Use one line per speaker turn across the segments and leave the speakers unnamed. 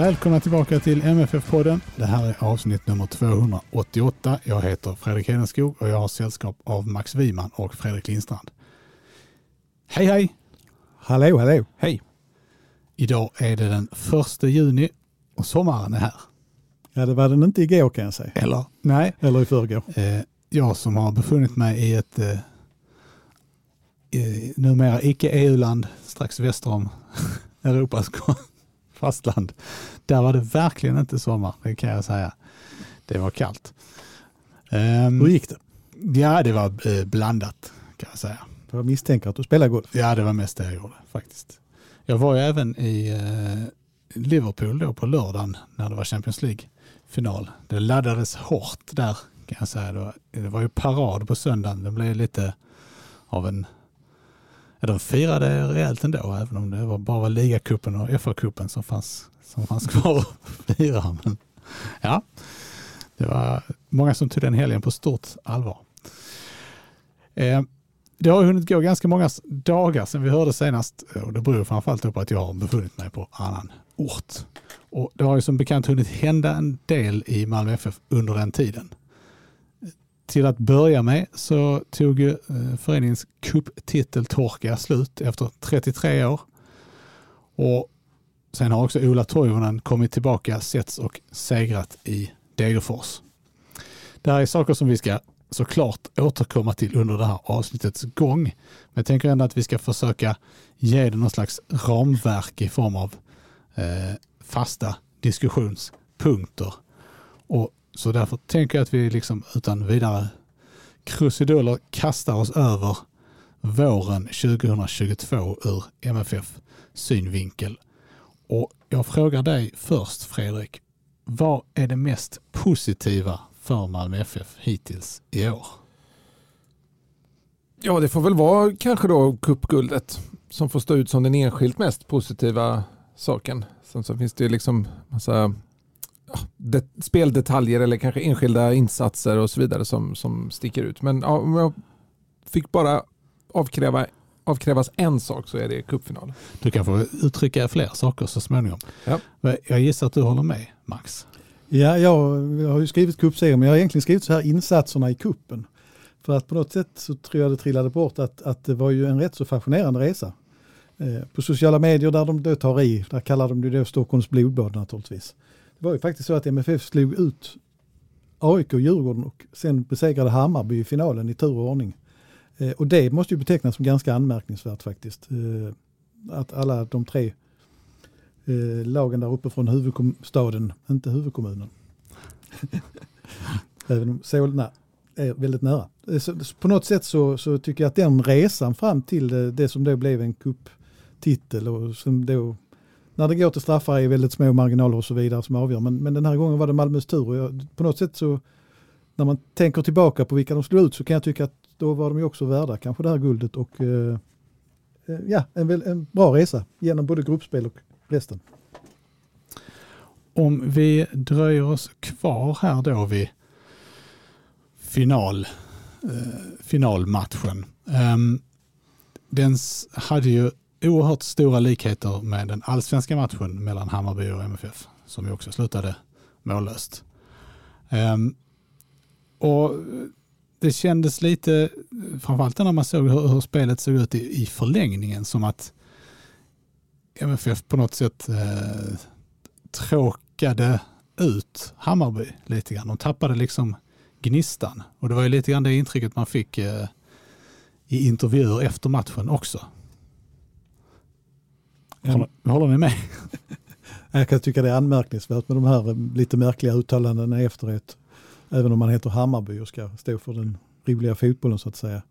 Välkomna tillbaka till MFF-podden. Det här är avsnitt nummer 288. Jag heter Fredrik Hedenskog och jag har sällskap av Max Wiman och Fredrik Lindstrand. Hej hej!
Hallå, hallå.
Hej!
Idag är det den första juni och sommaren är här.
Ja, det var den inte igår kan jag säga.
Eller? Nej.
Eller i förrgår.
Eh, jag som har befunnit mig i ett eh, numera icke-EU-land strax väster om Europas fastland. Där var det verkligen inte sommar, det kan jag säga. Det var kallt. Um,
Hur gick det?
Ja, det var eh, blandat kan jag säga.
Jag misstänker att du spelar golf.
Ja, det var mest det jag gjorde faktiskt. Jag var ju även i eh, Liverpool då på lördagen när det var Champions League-final. Det laddades hårt där kan jag säga. Det var, det var ju parad på söndagen. Det blev lite av en... Ja, de firade rejält ändå, även om det var bara ligacupen och FA-cupen som fanns, som fanns kvar att fira. Men, ja, det var många som tog den helgen på stort allvar. Eh, det har hunnit gå ganska många dagar sedan vi hörde senast och det beror framförallt på att jag har befunnit mig på annan ort. Och det har ju som bekant hunnit hända en del i Malmö FF under den tiden. Till att börja med så tog ju eh, föreningens cuptiteltorka slut efter 33 år. Och sen har också Ola Toivonen kommit tillbaka, setts och segrat i Degerfors. Det här är saker som vi ska såklart återkomma till under det här avsnittets gång. Men jag tänker ändå att vi ska försöka ge det någon slags ramverk i form av eh, fasta diskussionspunkter. Och så därför tänker jag att vi liksom utan vidare krusiduller kastar oss över våren 2022 ur MFF synvinkel. Och jag frågar dig först Fredrik, vad är det mest positiva för Malmö FF hittills i år?
Ja, det får väl vara kanske då cupguldet som får stå ut som den enskilt mest positiva saken. Sen så finns det ju liksom massa det, speldetaljer eller kanske enskilda insatser och så vidare som, som sticker ut. Men ja, om jag fick bara avkräva, avkrävas en sak så är det cupfinal.
Du kan få uttrycka fler saker så småningom.
Ja.
Jag gissar att du håller med Max.
Ja, jag har ju skrivit cupseger men jag har egentligen skrivit så här insatserna i kuppen. För att på något sätt så tror jag det trillade bort att, att det var ju en rätt så fascinerande resa. Eh, på sociala medier där de då tar i, där kallar de det då Stockholms blodbad naturligtvis. Det var ju faktiskt så att MFF slog ut AIK och Djurgården och sen besegrade Hammarby i finalen i tur och ordning. Eh, och det måste ju betecknas som ganska anmärkningsvärt faktiskt. Eh, att alla de tre eh, lagen där uppe från huvudstaden, inte huvudkommunen. Även om Solna är väldigt nära. Eh, så, på något sätt så, så tycker jag att den resan fram till det, det som då blev en kupptitel och som då när det går till straffar är väldigt små marginaler och så vidare som avgör. Men, men den här gången var det Malmös tur och jag, på något sätt så när man tänker tillbaka på vilka de slog ut så kan jag tycka att då var de ju också värda kanske det här guldet och eh, eh ja, en, en bra resa genom både gruppspel och resten.
Om vi dröjer oss kvar här då vid final, eh, finalmatchen. Ehm, um, den hade ju oerhört stora likheter med den allsvenska matchen mellan Hammarby och MFF som ju också slutade mållöst. Um, och det kändes lite, framförallt när man såg hur, hur spelet såg ut i, i förlängningen, som att MFF på något sätt eh, tråkade ut Hammarby lite grann. De tappade liksom gnistan. Och det var ju lite grann det intrycket man fick eh, i intervjuer efter matchen också. Håller, håller ni med?
Jag kan tycka det är anmärkningsvärt med de här eh, lite märkliga uttalandena efteråt. Även om man heter Hammarby och ska stå för den roliga fotbollen så att säga.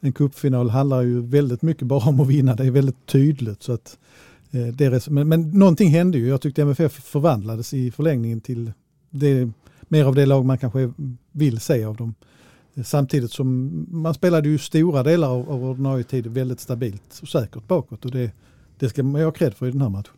En cupfinal handlar ju väldigt mycket bara om att vinna, det är väldigt tydligt. Så att, eh, det men, men någonting hände ju, jag tyckte MFF förvandlades i förlängningen till det, mer av det lag man kanske vill se av dem. Samtidigt som man spelade ju stora delar av, av ordinarie tid väldigt stabilt och säkert bakåt och det, det ska man ju ha cred för i den här matchen.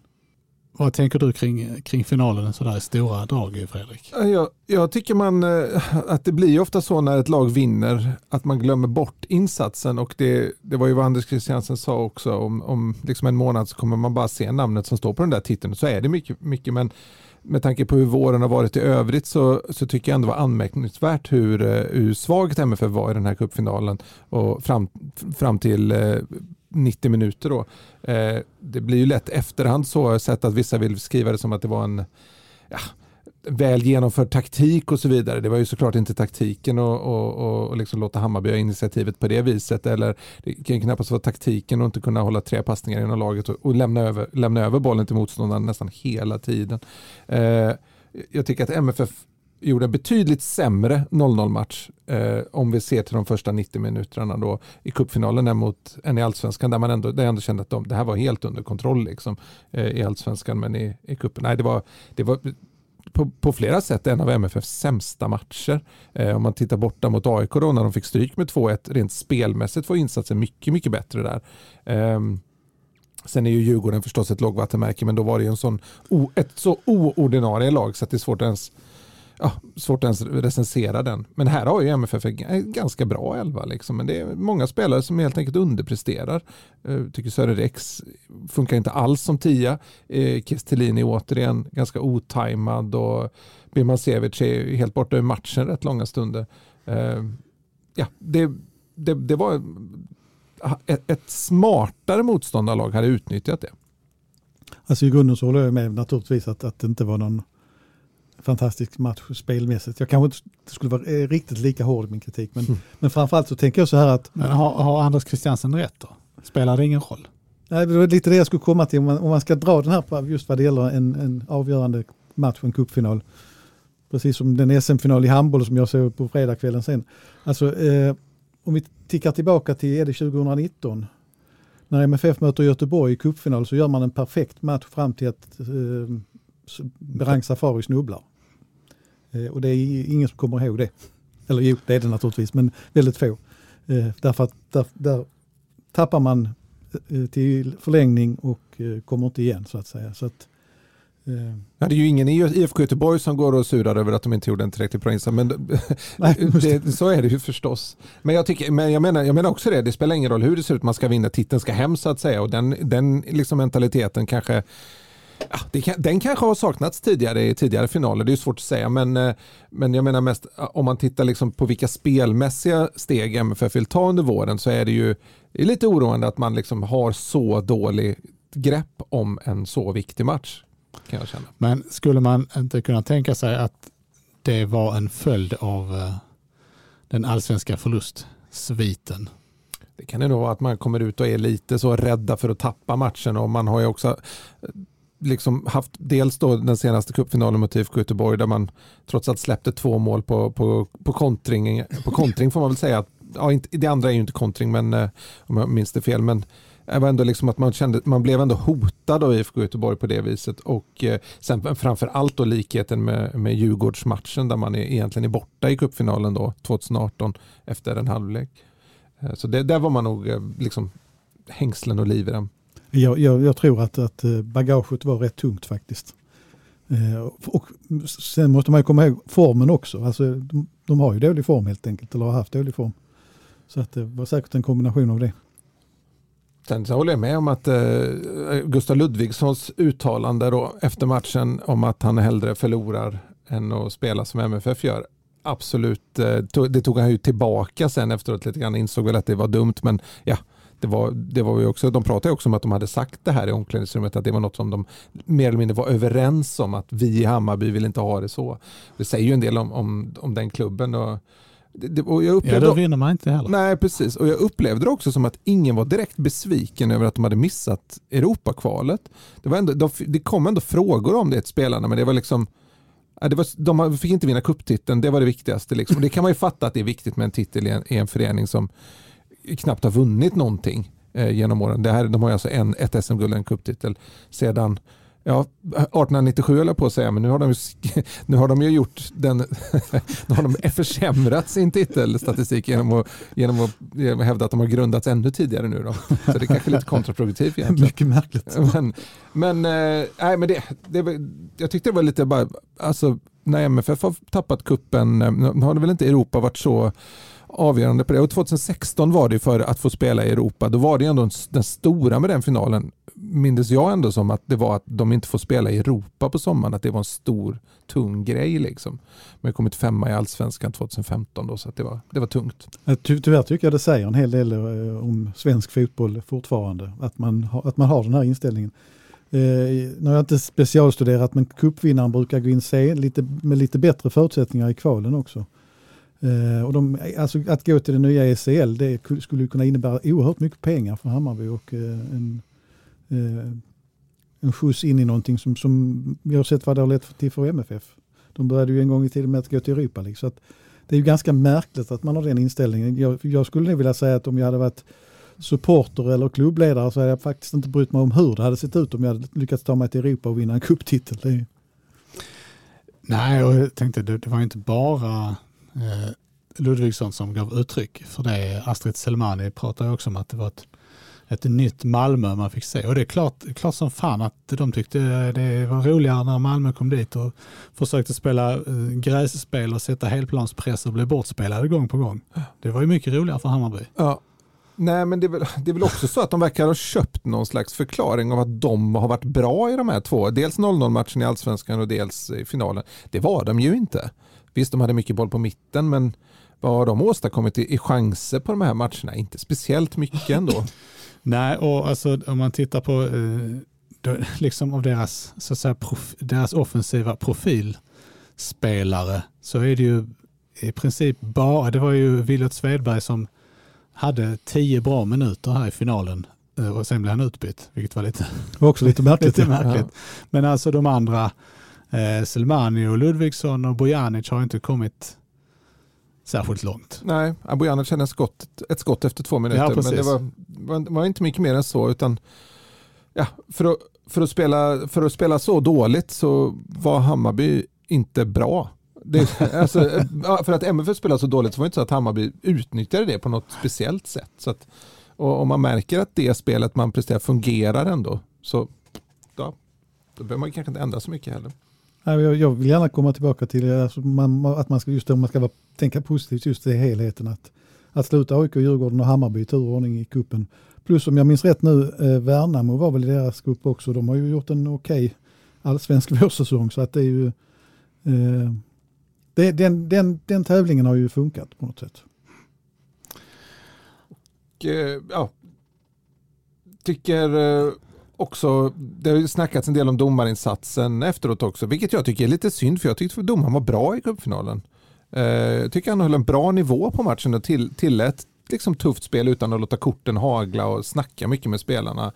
Vad tänker du kring, kring finalen? Sådär i stora drag Fredrik?
Jag, jag tycker man eh, att det blir ofta så när ett lag vinner att man glömmer bort insatsen. Och det, det var ju vad Anders Christiansen sa också om, om liksom en månad så kommer man bara se namnet som står på den där titeln. Så är det mycket, mycket. Men med tanke på hur våren har varit i övrigt så, så tycker jag ändå det var anmärkningsvärt hur, eh, hur svagt MFF var i den här cupfinalen. Och fram, fram till 90 minuter. Då. Eh, det blir ju lätt efterhand så sett att vissa vill skriva det som att det var en ja, väl genomförd taktik och så vidare. Det var ju såklart inte taktiken och, och, och liksom låta Hammarby ha initiativet på det viset. Eller det kan knappast vara taktiken att inte kunna hålla tre passningar inom laget och, och lämna, över, lämna över bollen till motståndaren nästan hela tiden. Eh, jag tycker att MFF gjorde en betydligt sämre 0-0 match eh, om vi ser till de första 90 minuterna då i cupfinalen än, mot, än i allsvenskan där man ändå, där jag ändå kände att de, det här var helt under kontroll liksom, eh, i allsvenskan men i, i cupen. Nej, det var, det var på, på, flera sätt en av MFFs sämsta matcher. Eh, om man tittar borta mot AIK då när de fick stryk med 2-1 rent spelmässigt var insatsen mycket, mycket bättre där. Eh, sen är ju Djurgården förstås ett lågvattenmärke men då var det ju en sån, ett så oordinarie lag så att det är svårt att ens ja, svårt att ens recensera den. Men här har ju MFF en ganska bra elva. Liksom. Men det är många spelare som helt enkelt underpresterar. Jag tycker Sören Rex funkar inte alls som tia. Eh, Kestelin är återigen ganska otajmad och Birmancevic är helt borta ur matchen rätt långa stunder. Eh, ja, det, det, det var ett, ett smartare motståndarlag hade utnyttjat det.
Alltså i grunden så håller jag med naturligtvis att, att det inte var någon fantastisk match spelmässigt. Jag kanske inte skulle vara eh, riktigt lika hård i min kritik, men, mm. men framförallt så tänker jag så här att...
Men har, har Anders Christiansen rätt då? Spelar det ingen roll?
Nej, det var lite det jag skulle komma till. Om man, om man ska dra den här just vad det gäller en, en avgörande match, en cupfinal. Precis som den SM-final i handboll som jag såg på fredagskvällen sen. Alltså, eh, om vi tickar tillbaka till är det 2019 när MFF möter Göteborg i cupfinal så gör man en perfekt match fram till att eh, Berang Safari snubblar. Eh, och det är ingen som kommer ihåg det. Eller jo, det är det naturligtvis, men väldigt få. Eh, därför att där, där tappar man eh, till förlängning och kommer inte igen så att säga. Så att,
Ja, det är ju ingen i IFK Göteborg som går och surar över att de inte gjorde en tillräckligt bra insats. Men Nej, det, så är det ju förstås. Men, jag, tycker, men jag, menar, jag menar också det, det spelar ingen roll hur det ser ut, man ska vinna, titeln ska hem så att säga. Och den, den liksom mentaliteten kanske Ja, kan, den kanske har saknats tidigare i tidigare finaler, det är svårt att säga. Men, eh, men jag menar mest om man tittar liksom på vilka spelmässiga steg MFF vill ta under våren så är det ju det är lite oroande att man liksom har så dålig grepp om en så viktig match. Kan jag känna.
Men skulle man inte kunna tänka sig att det var en följd av eh, den allsvenska förlustsviten?
Det kan det nog vara att man kommer ut och är lite så rädda för att tappa matchen och man har ju också liksom haft dels då den senaste cupfinalen mot IFK Göteborg där man trots allt släppte två mål på, på, på, kontring, på kontring får man väl säga. Ja, inte, det andra är ju inte kontring men eh, om jag minns det fel. Men det var ändå liksom att man, kände, man blev ändå hotad av IFK Göteborg på det viset. Och eh, sen framför allt då likheten med, med Djurgårdsmatchen där man är, egentligen är borta i cupfinalen då 2018 efter en halvlek. Eh, så det, där var man nog eh, liksom hängslen och livrem.
Jag, jag, jag, tror att, att eh, bagaget var rätt tungt faktiskt. Eh, och sen måste man komma ihåg formen också. Alltså, de, de, har ju dålig form helt enkelt, eller har haft dålig form. Så att det var säkert en kombination av det.
Sen så håller jag med om att eh, Gustav Ludvigssons uttalande då, efter matchen om att han hellre förlorar än att spela som MFF gör. Absolut, eh, det tog han ju tillbaka sen efteråt lite grann, insåg väl att det var dumt men ja, det var, det var ju också, de pratade också om att de hade sagt det här i omklädningsrummet, att det var något som de mer eller mindre var överens om, att vi i Hammarby vill inte ha det så. Det säger ju en del om, om, om den klubben. Och,
det, och jag upplevde, ja, då vinner man inte heller.
Nej, precis. Och jag upplevde det också som att ingen var direkt besviken över att de hade missat Europakvalet. Det, var ändå, det kom ändå frågor om det till spelarna, men det var liksom Ja, det var, de fick inte vinna kupptiteln, det var det viktigaste. Liksom. Det kan man ju fatta att det är viktigt med en titel i en, i en förening som knappt har vunnit någonting eh, genom åren. Det här, de har alltså en, ett SM-guld och en kupptitel sedan Ja, 1897 höll jag på att säga, men nu har de, nu har de ju gjort den, nu har de försämrat sin titelstatistik genom att, genom att hävda att de har grundats ännu tidigare nu. Då. Så det är kanske lite kontraproduktivt egentligen.
Mycket märkligt.
Men, men, äh, nej, men det, det, jag tyckte det var lite bara, alltså när MFF har tappat kuppen, eh, nu har det väl inte Europa varit så avgörande på det. Och 2016 var det för att få spela i Europa. Då var det ändå den stora med den finalen mindes jag ändå som att det var att de inte får spela i Europa på sommaren, att det var en stor tung grej. Liksom. Men kommit femma i allsvenskan 2015 då, så det, var, det var tungt.
Ty tyvärr tycker jag det säger en hel del eh, om svensk fotboll fortfarande, att man, har, att man har den här inställningen. Eh, nu har jag inte specialstuderat men cupvinnaren brukar gå in se, lite, med lite bättre förutsättningar i kvalen också. Eh, och de, alltså att gå till den nya ECL det skulle kunna innebära oerhört mycket pengar för Hammarby och eh, en, eh, en skjuts in i någonting som, som vi har sett vad det har lett till för MFF. De började ju en gång i tiden med att gå till Europa League. Så att det är ju ganska märkligt att man har den inställningen. Jag, jag skulle nog vilja säga att om jag hade varit supporter eller klubbledare så hade jag faktiskt inte brytt mig om hur det hade sett ut om jag hade lyckats ta mig till Europa och vinna en cuptitel.
Nej, och jag tänkte det, det var inte bara Ludvigsson som gav uttryck för det. Astrid Selmani pratade också om att det var ett ett nytt Malmö man fick se. Och det är klart, klart som fan att de tyckte det var roligare när Malmö kom dit och försökte spela eh, grässpel och sätta helplanspress och bli bortspelade gång på gång. Det var ju mycket roligare för Hammarby.
Ja. Nej, men det är, väl, det är väl också så att de verkar ha köpt någon slags förklaring av att de har varit bra i de här två. Dels 0-0 matchen i allsvenskan och dels i finalen. Det var de ju inte. Visst, de hade mycket boll på mitten, men vad har de åstadkommit i, i chanser på de här matcherna? Inte speciellt mycket ändå.
Nej, och alltså, om man tittar på eh, då, liksom av deras, så att säga, prof, deras offensiva profilspelare så är det ju i princip bara, det var ju Willot Svedberg som hade tio bra minuter här i finalen eh, och sen blev han utbytt, vilket var lite,
var också lite märkligt.
lite märkligt. Ja. Men alltså de andra, eh, Selmani och Ludvigsson och Bojanic har inte kommit särskilt långt.
Nej, Abojanic hade ett skott, ett skott efter två minuter. Ja, men det var, var, var, inte mycket mer än så. utan ja, för, att, för, att spela, för att spela så dåligt så var Hammarby inte bra. Det, alltså, för att MFF spelade så dåligt så var det inte så att Hammarby utnyttjade det på något speciellt sätt. Så att, och om man märker att det spelet man presterar fungerar ändå så ja, då behöver man kanske inte ändra så mycket heller.
Jag vill gärna komma tillbaka till alltså man, att man ska, just om man ska tänka positivt just i helheten. Att, att sluta AIK, Djurgården och Hammarby i turordning i kuppen. Plus om jag minns rätt nu, eh, Värnamo var väl i deras grupp också. De har ju gjort en okej okay allsvensk vårsäsong. Så att det är ju, eh, det, den, den, den tävlingen har ju funkat på något sätt.
Och, eh, ja, tycker eh, också, det har ju snackats en del om domarinsatsen efteråt också, vilket jag tycker är lite synd för jag tyckte att domaren var bra i cupfinalen. Eh, jag tycker han höll en bra nivå på matchen och till, tillät liksom tufft spel utan att låta korten hagla och snacka mycket med spelarna.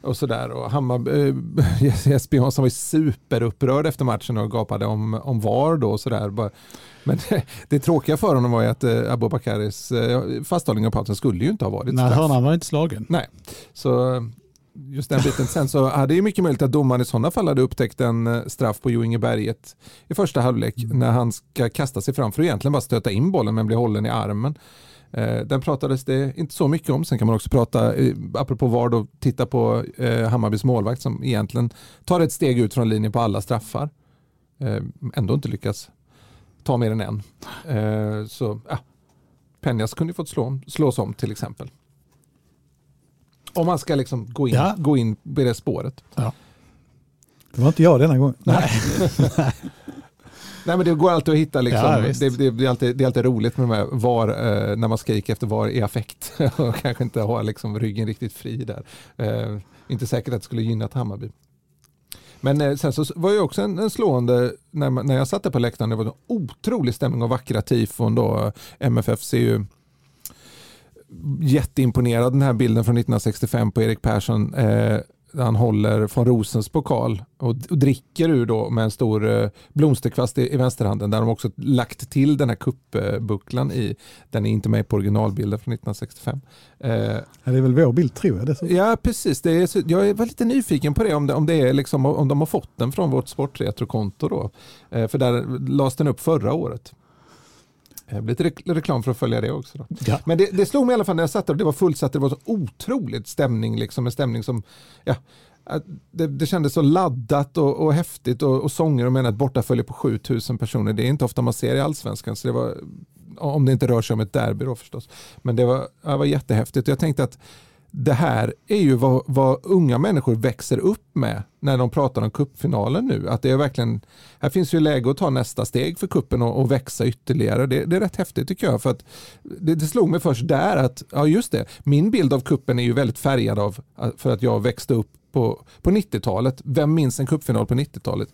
Och sådär. Och Hammar, äh, Jesper Jansson var ju superupprörd efter matchen och gapade om, om VAR då och sådär. Men det, det tråkiga för honom var ju att äh, Abubakaris äh, fasthållning av pausen skulle ju inte ha varit
Nej, hörnan var inte slagen.
Nej, så just den biten. Sen så hade det mycket möjligt att domaren i sådana fall hade upptäckt en eh, straff på Jo Inge Berget i första halvlek mm. när han ska kasta sig fram för att egentligen bara stöta in bollen men blir hållen i armen. Eh, den pratades det inte så mycket om. Sen kan man också prata, eh, apropå VAR, då, titta på Hammarbys målvakt som egentligen tar ett steg ut från linjen på alla straffar. Ändå inte lyckas ta mer än en. Så ja, Penjas kunde ju fått slå, slås om till exempel. Om man ska liksom gå in, ja. gå in på det spåret. Ja.
Det var inte jag denna gång.
Nej. Nej men det går alltid att hitta, liksom, ja, det, det, det, är alltid, det är alltid roligt med de här var, eh, när man skriker efter var i affekt och kanske inte har liksom, ryggen riktigt fri där. Eh, inte säkert att det skulle gynna Hammarby. Men eh, sen så var det också en, en slående, när, när jag satt där på läktaren, det var en otrolig stämning och vackra tifon då. MFF ser ju jätteimponerad den här bilden från 1965 på Erik Persson. Eh, han håller von Rosens pokal och, och dricker ur då med en stor eh, blomsterkvast i, i vänsterhanden där de också lagt till den här kuppbucklan i. Den är inte med på originalbilden från 1965. Eh,
Ja, det är väl vår bild tror jag. dessutom.
ja, precis. Det är, jag var lite nyfiken på det om, det, om, det är liksom, om de har fått den från vårt sportretrokonto då. Eh, för där lades den upp förra året. Eh, lite re- reklam för att följa det också. Då.
Ja.
Men det, det slog mig i alla fall när jag satt där och det var fullsatt. Det var så otroligt stämning, liksom en stämning som, ja, det, det kändes så laddat och, och häftigt och, och sånger och menar att borta följer på 7000 personer. Det är inte ofta man ser i allsvenskan, så det var, om det inte rör sig om ett derby då förstås. Men det var, det var jättehäftigt och jag tänkte att det här är ju vad, vad unga människor växer upp med när de pratar om kuppfinalen nu. Att det är verkligen, här finns ju läge att ta nästa steg för kuppen och, och växa ytterligare. Det, det är rätt häftigt tycker jag. För att det, det slog mig först där att, ja just det, min bild av kuppen är ju väldigt färgad av för att jag växte upp på, på 90-talet. Vem minns en kuppfinal på 90-talet?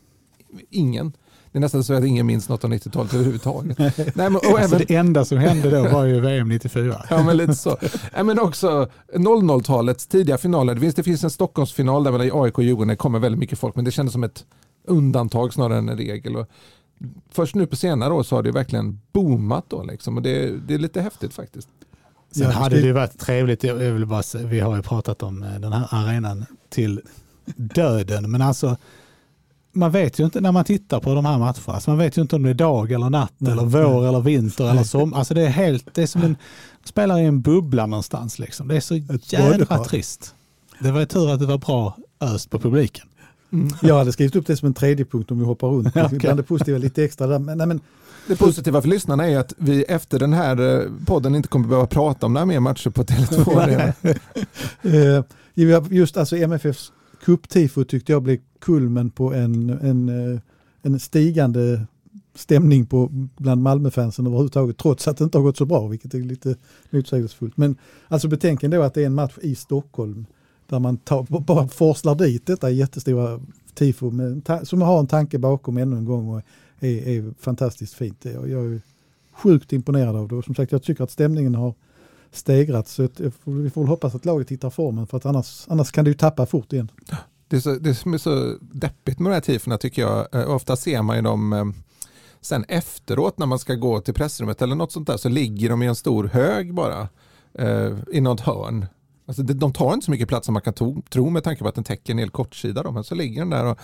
Ingen. Det är nästan så att ingen minns något av 90-talet överhuvudtaget. Nej, men, och
Alltså
även,
det enda som hände då var ju VM 94.
Ja, men lite så. Ja, men också 00-talets tidiga finaler. Det finns, det finns en Stockholmsfinal där mellan AIK och Djurgården. Det kommer väldigt mycket folk, men det kändes som ett undantag snarare än en regel. Och först nu på senare år så har det verkligen boomat då liksom. Och det, det är lite häftigt faktiskt.
Sen
Ja,
hade
det-
varit trevligt, jag vill bara säga, vi har ju pratat om eh, den här arenan till döden, men alltså man vet ju inte när man tittar på de här matcherna, alltså man vet ju inte om det är dag eller natt
Nej,
eller vår eller vinter eller sommar. Alltså det är helt, det är som en, spelar i en bubbla någonstans liksom. Det är så
Ett
jädra trist. Det var ju tur att det var bra öst på publiken.
Jag hade skrivit upp det som en tredje punkt om vi hoppar runt.
Okej.
Bland det positiva lite extra där. Men, nej, men,
Det positiva för lyssnarna är att vi efter den här eh, podden inte kommer behöva prata om några mer matcher på Tele2 Arena.
Eh, Just alltså MFFs cuptifo tyckte jag blev kulmen på en, en, eh, en stigande stämning på, bland Malmöfansen överhuvudtaget trots att det inte har gått så bra vilket är lite motsägelsefullt. Men alltså betänk ändå att det är en match i Stockholm där man tar, bara forslar dit detta jättestora tifo med, som har en tanke bakom ännu en gång och är, är fantastiskt fint. Jag, jag är sjukt imponerad av det och som sagt jag tycker att stämningen har stegrats. Så att jag vi får hoppas att laget hittar formen för att annars, annars kan det ju tappa fort igen.
Det, är så, det som är så deppigt med de här tifona tycker jag, eh, ofta ser man ju dem eh, sen efteråt när man ska gå till pressrummet eller något sånt där så ligger de i en stor hög bara eh, i något hörn. Alltså de, de tar inte så mycket plats som man kan to, tro med tanke på att den täcker en hel kortsida. Då, men så ligger den där och,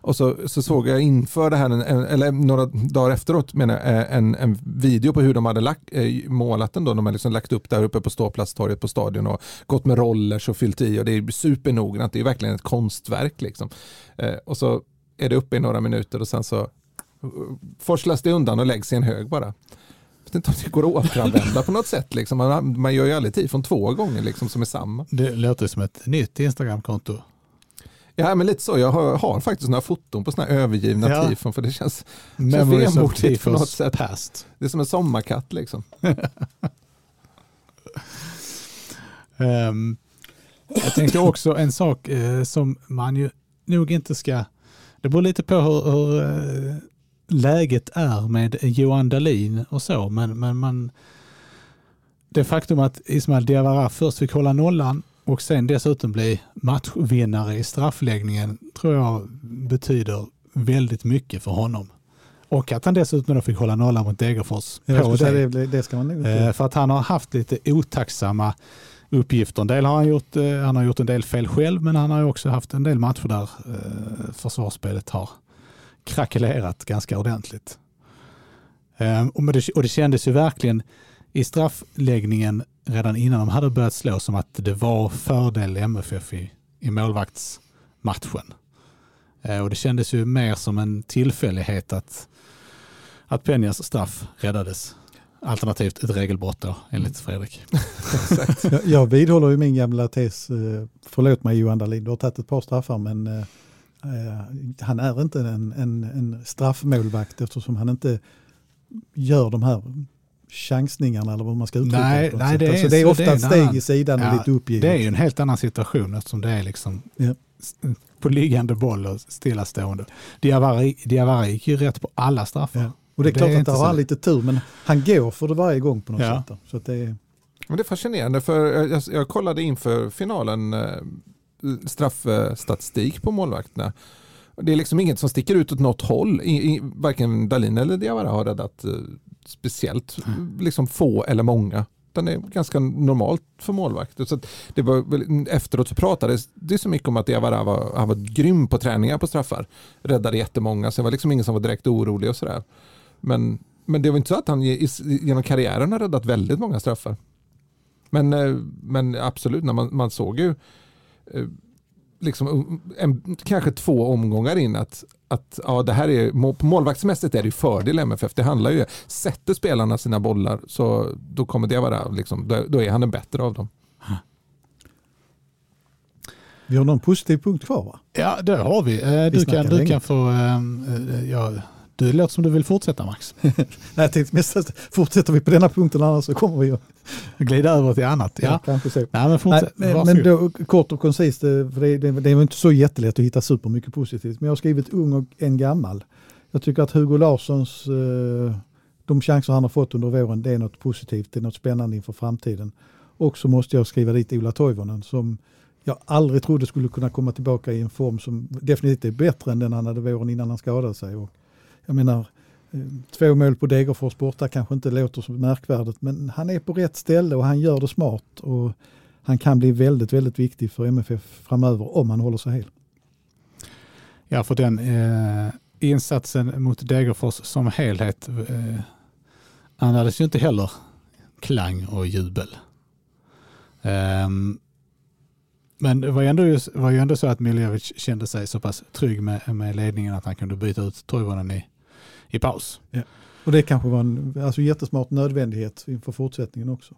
och så, så såg jag inför det här, en, eller några dagar efteråt menar jag, eh, en, en video på hur de hade lagt, eh, målat den. Då. De hade liksom lagt upp där uppe på ståplatstorget på stadion och gått med rollers och fyllt i och det är supernoggrant. Det är verkligen ett konstverk. Liksom. Eh, och så är det uppe i några minuter och sen så forslas det undan och läggs i en hög bara. Jag vet inte om det går att återanvända på något sätt. Liksom. Man, man gör ju aldrig tifon två gånger liksom, som är samma.
Det låter som ett nytt Instagramkonto.
Ja, men lite så. Jag har, har faktiskt några foton på sådana här övergivna
Ja.
tifon för det känns,
Memories of
vemodigt på något sätt.
past.
det är som en sommarkatt liksom.
Ehm, jag tänkte också en sak eh, som man ju nog inte ska... Det beror lite på hur, hur eh, läget är med Johan Dahlin och så, men, men man... Det faktum att Ismail Diawara först fick hålla nollan och sen dessutom bli matchvinnare i straffläggningen tror jag betyder väldigt mycket för honom. Och att han dessutom då fick hålla nollan mot Degerfors på det.
det, det ska man
Eh, För att han har haft lite otacksamma uppgifter. En del har han, gjort, eh, han har gjort en del fel själv men han har också haft en del matcher där eh, försvarsspelet har krackelerat ganska ordentligt. Eh, och, men det, och det kändes ju verkligen i straffläggningen redan innan de hade börjat slå som att det var fördel MFF i, i målvaktsmatchen. Eh, och det kändes ju mer som en tillfällighet att, att Penjas straff räddades. Alternativt ett regelbrott då, enligt Fredrik.
Jag, jag vidhåller ju min gamla tes, eh, förlåt mig Johan Dahlin, du har tagit ett par straffar men eh, eh, han är inte en, en, en straffmålvakt eftersom han inte gör de här chansningarna eller vad man ska uttrycka
Nej,
något
nej, det är
alltså, det är ofta
det är
ett
en
steg
annan-
i sidan och
Ja,
lite uppgivet.
Det är ju en helt annan situation eftersom det är liksom
Ja.
på liggande boll och stillastående. Diawara, Diawara gick ju rätt på alla straffar.
Ja. Och det är
Det
klart
är
att där har han lite tur men han går för det varje gång på något
Ja.
sätt. Då. Så att det är,
Men det är fascinerande för jag, jag, jag kollade inför finalen eh, straffstatistik på målvakterna. Det är liksom inget som sticker ut åt något håll. I, i, varken Dalin eller Diawara har räddat eh, speciellt
Mm.
liksom få eller många. Utan det är ganska normalt för målvakter. Så att det var, efteråt så pratades det så mycket om att Diawara var, han var grym på träningar på straffar. Räddade jättemånga, så det var liksom ingen som var direkt orolig och sådär. Men, men det var inte så att han genom karriären har räddat väldigt många straffar. Men, eh, men absolut, när man, man såg ju eh, liksom en, kanske två omgångar in att, att ja, det här är, på målvaktsmässigt är det ju fördel MFF. Det handlar ju, sätter spelarna sina bollar så då kommer det vara, liksom, då, då är han den bättre av dem.
Vi har någon positiv punkt kvar va?
Ja, det har vi. Eh, Du
snackar
kan, du
länge.
kan få... ehm, eh, Ja, du låter som du vill fortsätta Max.
Nej, jag tänkte mest att fortsätter vi på denna punkten annars så kommer vi att
Glida över till annat.
ja.
Ja.
kanske så.
Nej, men
Nej, men
Varsågod.
då, kort och koncist, eh, för det, det, det är inte så jättelätt att hitta supermycket positivt. Men jag har skrivit ung och en gammal. Jag tycker att Hugo Larssons, eh, de chanser han har fått under våren, det är något positivt, det är något spännande inför framtiden. Och så måste jag skriva dit Ola Toivonen som jag aldrig trodde skulle kunna komma tillbaka i en form som definitivt är bättre än den han hade våren innan han skadade sig. Och jag menar, eh, två mål på Degerfors borta kanske inte låter så märkvärdigt, men han är på rätt ställe och han gör det smart. Och han kan bli väldigt, väldigt viktig för MFF framöver om han håller sig hel.
Ja, för den eh, insatsen mot Degerfors som helhet eh, andades ju inte heller klang och jubel. Ehm, men det var ju ändå, var ju ändå så att Miljevic kände sig så pass trygg med, med ledningen att han kunde byta ut Toivonen i, i paus.
Och det kanske var en alltså, jättesmart nödvändighet inför fortsättningen också.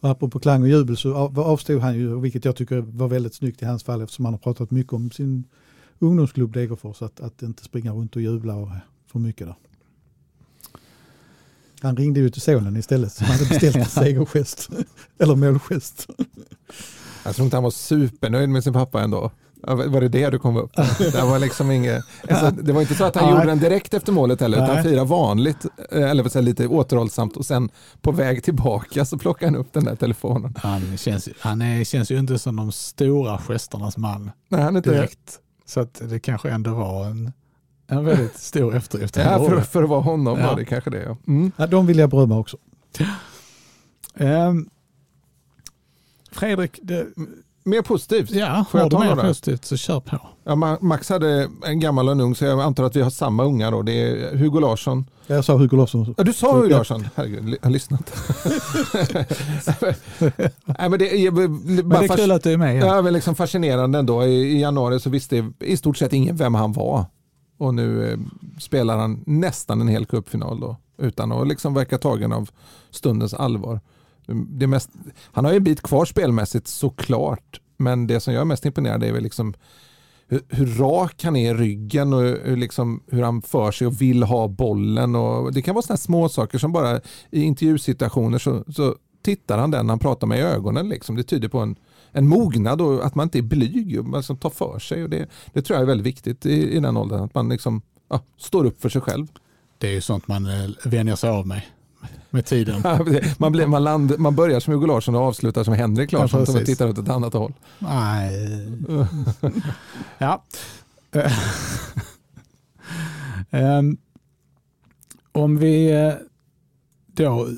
Och apropå klang och jubel så av- avstod han ju, vilket jag tycker var väldigt snyggt i hans fall eftersom han har pratat mycket om sin ungdomsklubb Degerfors, att, att inte springa runt och jubla och för mycket där. Han ringde ju till sonen istället som hade beställt en segergest. Eller målgest.
Jag tror inte han var supernöjd med sin pappa ändå. Ja, Var det det du kom upp? Det var liksom inget, alltså, det var inte så att han gjorde den direkt efter målet heller, utan han firade vanligt, eh, eller säger, lite återhållsamt och sen på väg tillbaka så plockade han upp den där telefonen.
Han känns, han är, känns ju inte som de stora gesternas man
Nej, han är inte
direkt. Så att det kanske ändå var en, en väldigt stor eftergift.
Ja, för, för att vara honom
Ja.
var det kanske det. Ja. Mm.
Ja, de vill jag berömma också.
Ehm, Fredrik, det,
Mer positivt.
ja,
Får jag
har du
ta
mer positivt så kör på.
Ja, Ma- Max hade en gammal och en ung så jag antar att vi har samma unga då. Det är Hugo Larsson.
Jag sa Hugo Larsson.
Ja, du sa
Så-
Hugo
ja.
Larsson. Herregud, jag har lyssnat. Nej, men det är,
Men det är kul att du är med igen.
Ja, men liksom fascinerande ändå. I, I januari så visste i stort sett ingen vem han var. Och nu eh, spelar han nästan en hel cupfinal då. Utan att liksom verka tagen av stundens allvar. Det mest, han har ju en bit kvar spelmässigt såklart. Men det som jag är mest imponerad är väl liksom hur, hur rak han är i ryggen och hur, liksom, hur han för sig och vill ha bollen. Och det kan vara sådana små saker som bara i intervjusituationer så, så tittar han den han pratar med i ögonen. Liksom. Det tyder på en, en mognad och att man inte är blyg och man liksom tar för sig. Och det, det tror jag är väldigt viktigt i, i den åldern. Att man liksom, ja, står upp för sig själv.
Det är ju sånt man eh, vänjer sig av med med tiden.
man, blir, man, land, man börjar som Hugo Larsson och avslutar som Henrik Larsson
Ja,
som
precis.
tittar åt ett annat håll.
Nej. ja. Ehm, om vi eh, då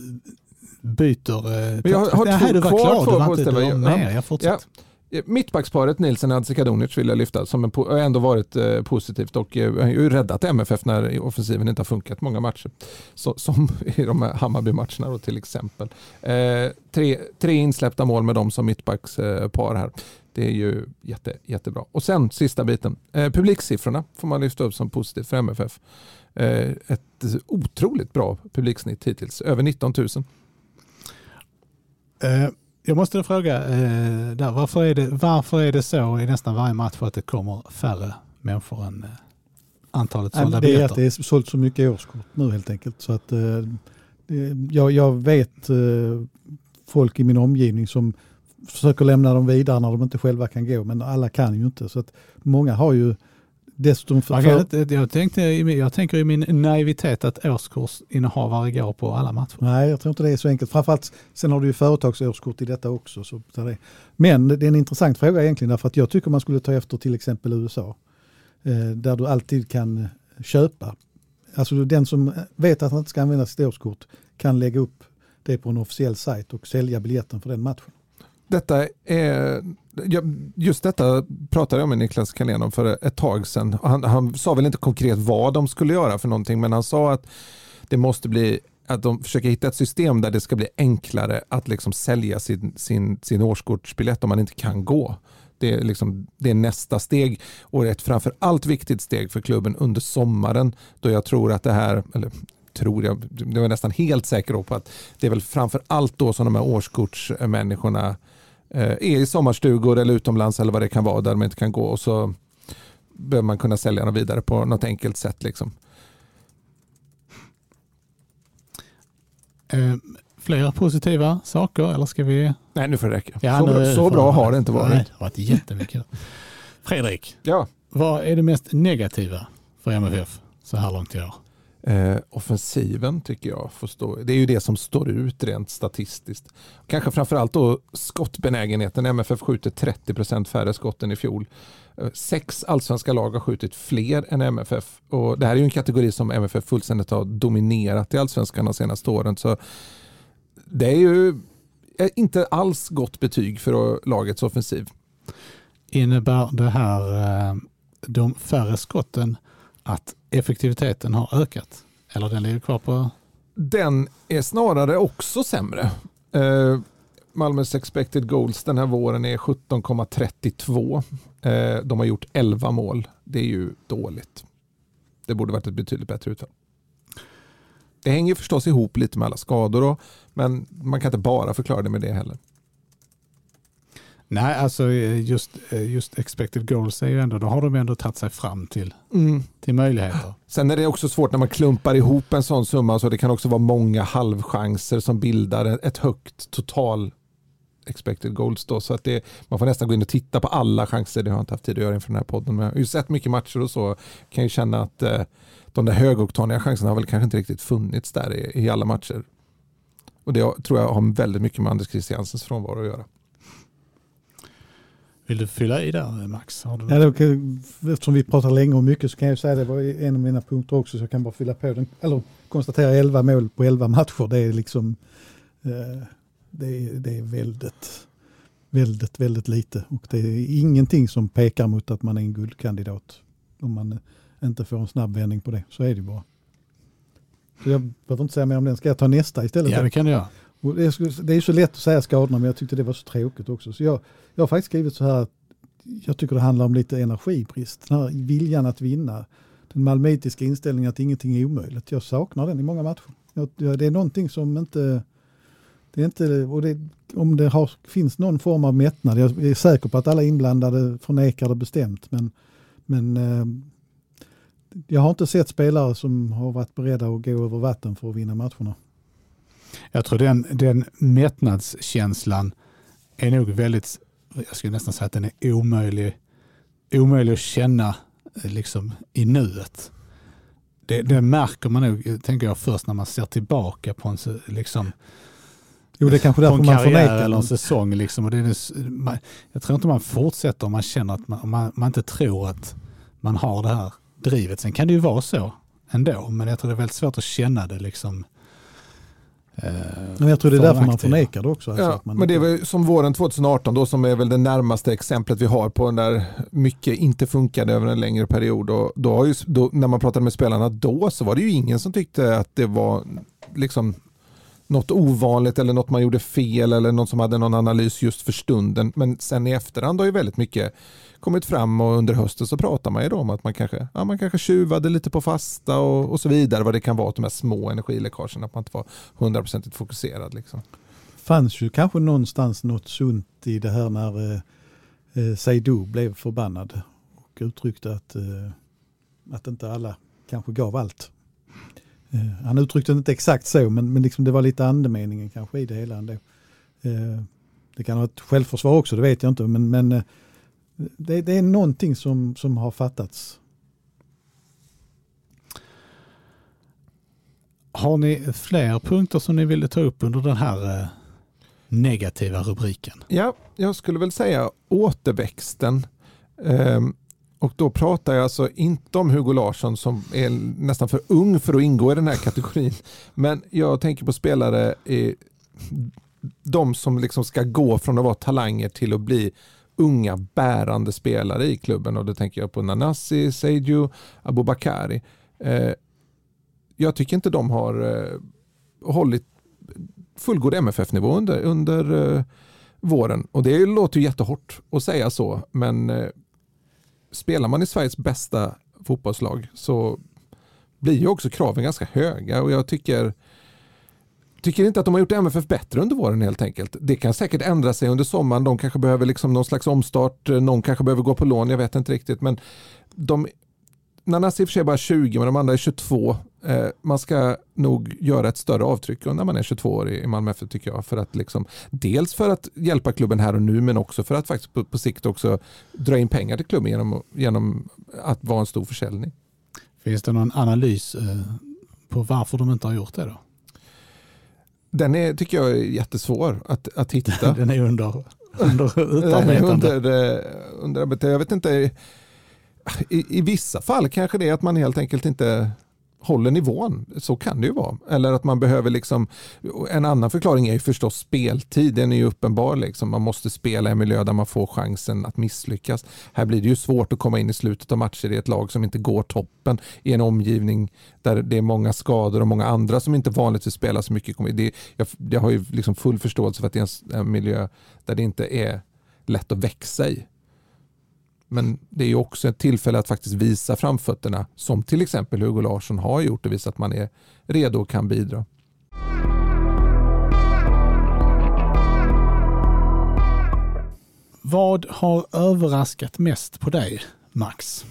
byter... eh,
Men jag har- har två kvar
klar,
för
du var
att
inte
ställa-
du var
ja.
med. Jag fortsätter.
Eh, Eh, mittbacksparet Nilsen Adzikadunic vill jag lyfta som en, har ändå varit eh, positivt och eh, har ju räddat MFF när offensiven inte har funkat många matcher. Så, som i de här Hammarby-matcherna då till exempel. Eh, tre, tre insläppta mål med dem som mittbackspar här. Det är ju jätte, jättebra. Och sen sista biten. Eh, publiksiffrorna får man lyfta upp som positivt för MFF. Eh, ett otroligt bra publiksnitt hittills. Över 19 000.
Jag måste fråga, eh, där, varför, är det, varför är det så i nästan varje match att det kommer färre människor än eh, antalet sålda
men det är att
biljetter?
det är sålt så mycket årskort nu helt enkelt. Så att, eh, jag, jag vet eh, folk i min omgivning som försöker lämna dem vidare när de inte själva kan gå, men alla kan ju inte. Så att många har ju Dessutom för,
kan
för,
Jag, tänkte, jag tänker i min naivitet att årskursinnehavare går på alla matcher.
Nej, jag tror inte det är så enkelt. Framförallt, sen har du ju företagsårskort i detta också. Så det. Men det är en intressant fråga egentligen därför att jag tycker man skulle ta efter till exempel USA. Eh, där du alltid kan köpa. Alltså den som vet att han inte ska använda sitt årskort kan lägga upp det på en officiell sajt och sälja biljetten för den matchen.
Detta är, just detta pratade jag med Niklas Kalén om för ett tag sedan. Han, han sa väl inte konkret vad de skulle göra för någonting men han sa att det måste bli att de försöker hitta ett system där det ska bli enklare att liksom sälja sin, sin, sin årskortsbiljett om man inte kan gå. Det är, liksom, det är nästa steg och ett framför allt viktigt steg för klubben under sommaren då jag tror att det här, eller tror jag, det var nästan helt säker på att det är väl framför allt då som de här årskortsmänniskorna eh, är i sommarstugor eller utomlands eller vad det kan vara där de inte kan gå och så behöver man kunna sälja dem vidare på något enkelt sätt. Liksom.
Eh, fler positiva saker eller ska vi?
Nej, nu får det räcka.
Ja,
så
nu-
så bra har det inte
Nej,
varit.
det har varit jättemycket. Fredrik,
Ja.
vad är det mest negativa för MFF så här långt i år?
Eh, offensiven tycker jag får stå. Det är ju det som står ut rent statistiskt. Kanske framförallt då skottbenägenheten. MFF skjuter 30% färre skott än i fjol. Eh, Sex allsvenska lag har skjutit fler än MFF. Och det här är ju en kategori som MFF fullständigt har dominerat i allsvenskan de senaste åren. Så det är ju eh, inte alls gott betyg för lagets offensiv.
Innebär det här eh, de färre skotten att effektiviteten har ökat? Eller den ligger kvar på?
Den är snarare också sämre. Eh, Malmös expected goals den här våren är 17,32. Eh, de har gjort 11 mål. Det är ju dåligt. Det borde varit ett betydligt bättre utfall. Det hänger förstås ihop lite med alla skador, då, men man kan inte bara förklara det med det heller.
Nej, alltså eh, just, eh, just expected goals är ju ändå, då har de ändå tagit sig fram till, till möjligheter.
Sen är det också svårt när man klumpar ihop en sån summa så det kan också vara många halvchanser som bildar ett högt total expected goals. Då, så att det, man får nästan gå in och titta på alla chanser. Det har jag inte haft tid att göra inför den här podden. Men jag har ju sett mycket matcher och så kan ju känna att eh, de där högoktaniga chanserna har väl kanske inte riktigt funnits där i, i alla matcher. Och det tror jag har väldigt mycket med Anders Christiansens frånvaro att göra.
Vill du fylla i där Max? Har du
Ja, det, kan- eftersom vi pratar länge och mycket så kan jag säga det var en av mina punkter också så jag kan bara fylla på den. Eller konstatera 11 mål på 11 matcher. Det är liksom eh, det, är, det är väldigt, väldigt, väldigt lite. Och det är ingenting som pekar mot att man är en guldkandidat. Om man inte får en snabb vändning på det. Så är det bara. Så jag behöver inte säga mer om den. Ska jag ta nästa istället?
Ja, det kan du göra.
Och det, är, så- det är så lätt att säga skadorna men jag tyckte det var så tråkigt också. Så jag, jag har faktiskt skrivit så här att jag tycker det handlar om lite energibrist. Den här viljan att vinna. Den malmöitiska inställningen att ingenting är omöjligt. Jag saknar den i många matcher. Jag, jag, det är någonting som inte... Det är inte och det, om det har, finns någon form av mättnad. Jag är säker på att alla inblandade förnekar det bestämt. Men, men eh, jag har inte sett spelare som har varit beredda att gå över vatten för att vinna matcherna.
Jag tror den, den mättnadskänslan är nog väldigt, jag skulle nästan säga att den är omöjlig, omöjlig att känna eh, liksom, i nuet. Det, det märker man nog, eh, tänker jag, först när man ser tillbaka på en, liksom,
Jo, det är kanske
på
därför
en
man förnekar
eller en säsong. Liksom, och det är, man, jag tror inte man fortsätter om man känner att man, man, man inte tror att man har det här drivet. Sen kan det ju vara så ändå, men jag tror det är väldigt svårt att känna det liksom. Eh,
Men jag tror det är
för
därför man förnekar det också. Alltså
Ja,
att man
men det väl som våren 2018 då som är väl det närmaste exemplet vi har på när mycket inte funkade över en längre period. Och då har ju, då, när man pratade med spelarna då så var det ju ingen som tyckte att det var liksom något ovanligt eller något man gjorde fel eller någon som hade någon analys just för stunden. Men sen i efterhand har ju väldigt mycket kommit fram och under hösten så pratar man ju då om att man kanske, ja, man kanske tjuvade lite på fasta och, och så vidare. Vad det kan vara, de här små energiläckagen, att man inte var hundraprocentigt fokuserad. Liksom.
fanns ju kanske någonstans något sunt i det här när eh, eh Seydou blev förbannad och uttryckte att, eh, att inte alla kanske gav allt. Eh, han uttryckte det inte exakt så men, men liksom det var lite andemeningen kanske i det hela ändå. Eh, det kan ha ett självförsvar också, det vet jag inte men, men eh, det, det, är någonting som, som har fattats.
Har ni fler punkter som ni ville ta upp under den här eh, negativa rubriken?
Ja, jag skulle väl säga återväxten. Ehm, och då pratar jag alltså inte om Hugo Larsson som är nästan för ung för att ingå i den här kategorin. Men jag tänker på spelare, i, de som liksom ska gå från att vara talanger till att bli unga bärande spelare i klubben. Och då tänker jag på Nanasi, Seydou, Abubakari. Eh, jag tycker inte de har eh, hållit fullgod MFF-nivå under, under eh, våren. Och det låter ju jättehårt att säga så, men eh, spelar man i Sveriges bästa fotbollslag så blir ju också kraven ganska höga och jag tycker tycker inte att de har gjort MFF bättre under våren helt enkelt. Det kan säkert ändra sig under sommaren. De kanske behöver liksom någon slags omstart. Någon kanske behöver gå på lån. Jag vet inte riktigt. Men de, Nanasi i och för sig bara 20 men de andra är 22. Eh, man ska nog göra ett större avtryck när man är 22 år i Malmö FF tycker jag. För att liksom, dels för att hjälpa klubben här och nu men också för att faktiskt på, på sikt också dra in pengar till klubben genom, genom att vara en stor försäljning.
Finns det någon analys eh, på varför de inte har gjort det då?
Den är, tycker jag är jättesvår att, att hitta.
Den är under, under utarbetande.
under, eh, under, jag vet inte, i, i vissa fall kanske det är att man helt enkelt inte håller nivån. Så kan det ju vara. Eller att man behöver liksom, en annan förklaring är ju förstås speltid. Den är ju uppenbar. Liksom. Man måste spela i en miljö där man får chansen att misslyckas. Här blir det ju svårt att komma in i slutet av matcher i ett lag som inte går toppen i en omgivning där det är många skador och många andra som inte vanligtvis spelar så mycket. Det, jag, jag har ju liksom full förståelse för att det är en miljö där det inte är lätt att växa i. Men det är också ett tillfälle att faktiskt visa framfötterna som till exempel Hugo Larsson har gjort och visa att man är redo och kan bidra.
Vad har överraskat mest på dig, Max?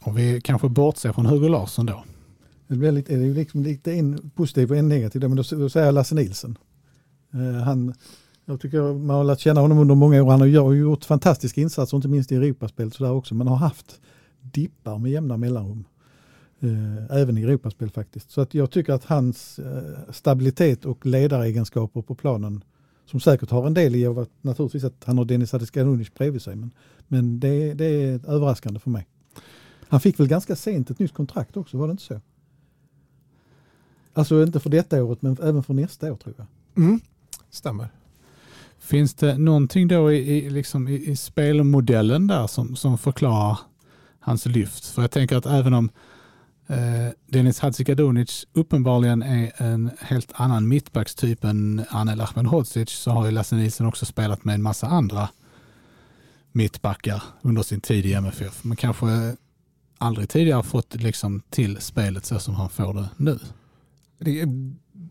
Om vi kanske bortser från Hugo Larsson då.
Det blir lite, det är liksom lite en positiv och en negativ, men då, då säger jag Lasse Nilsson. Uh, han, jag tycker man har lärt känna honom under många år. Han har gjort fantastiska insatser, inte minst i Europaspel sådär också, men har haft dippar med jämna mellanrum. Eh, även i Europaspel faktiskt. Så att jag tycker att hans eh, stabilitet och ledaregenskaper på planen, som säkert har en del i att naturligtvis att han har Dennis Adescanunic bredvid sig, men, men det, det är överraskande för mig. Han fick väl ganska sent ett nytt kontrakt också, var det inte så? Alltså inte för detta året, men även för nästa år tror jag.
Mm, stämmer.
Finns det någonting då i, i, liksom i, i spelmodellen där som, som förklarar hans lyft? För jag tänker att även om eh, Dennis Hadzikadunic uppenbarligen är en helt annan mittbackstyp än Anel Ahmedhodzic så har ju Lasse Nilsson också spelat med en massa andra mittbackar under sin tid i MFF. Men kanske aldrig tidigare fått liksom till spelet så som han får det nu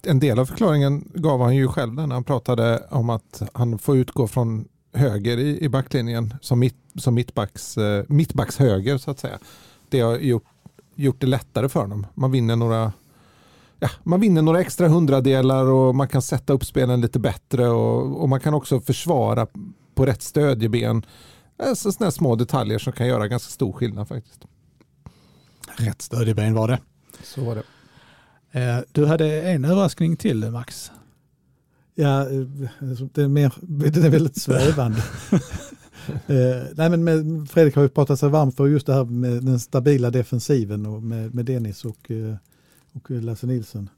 en del av förklaringen gav han ju själv när han pratade om att han får utgå från höger i, i backlinjen som, mitt, som mittbacks, eh, mittbacks höger så att säga. Det har gjort, gjort det lättare för honom. Man vinner några Ja, man vinner några extra hundradelar och man kan sätta upp spelen lite bättre och, och man kan också försvara på rätt stödjeben. Alltså sådana små detaljer som kan göra ganska stor skillnad faktiskt.
Rätt stödjeben var det.
Så var det.
Eh, du hade en överraskning till Max.
Ja, eh, det är, mer, det är väldigt svävande. eh, nej men med, Fredrik har ju pratat sig varm för just det här med den stabila defensiven och med, med Dennis och, och Lasse Nilsson.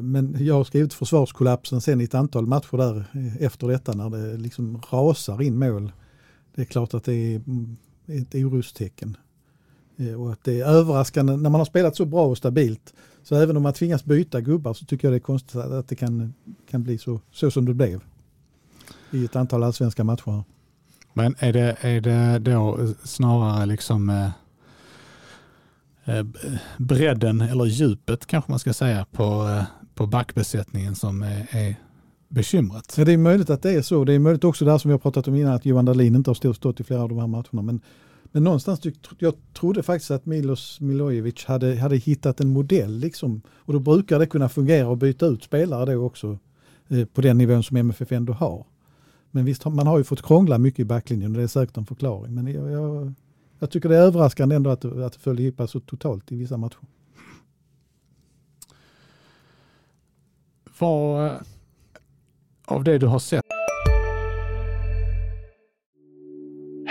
Men jag har skrivit försvarskollapsen sen i ett antal matcher där efter detta när det liksom rasar in mål. Det är klart att det är ett orostecken. Och att det är överraskande när man har spelat så bra och stabilt så även om man tvingas byta gubbar så tycker jag det är konstigt att det kan, kan bli så, så som det blev i ett antal allsvenska matcher.
Men är det, är det då snarare liksom eh, eh, bredden eller djupet kanske man ska säga på, eh, på backbesättningen som är, är bekymret?
Ja, det är möjligt att det är så. Det är möjligt också det här som vi har pratat om innan att Johan Dahlin inte har stått i flera av de här matcherna. Men men någonstans jag trodde faktiskt att Milos Milojevic hade, hade hittat en modell liksom. Och då brukar det kunna fungera att byta ut spelare då också eh, på den nivån som MFF ändå har. Men visst, man har ju fått krångla mycket i backlinjen och det är säkert en förklaring. Men jag, jag, jag tycker det är överraskande ändå att, att det föll ihop så totalt i vissa matcher.
vad eh, av det du har sett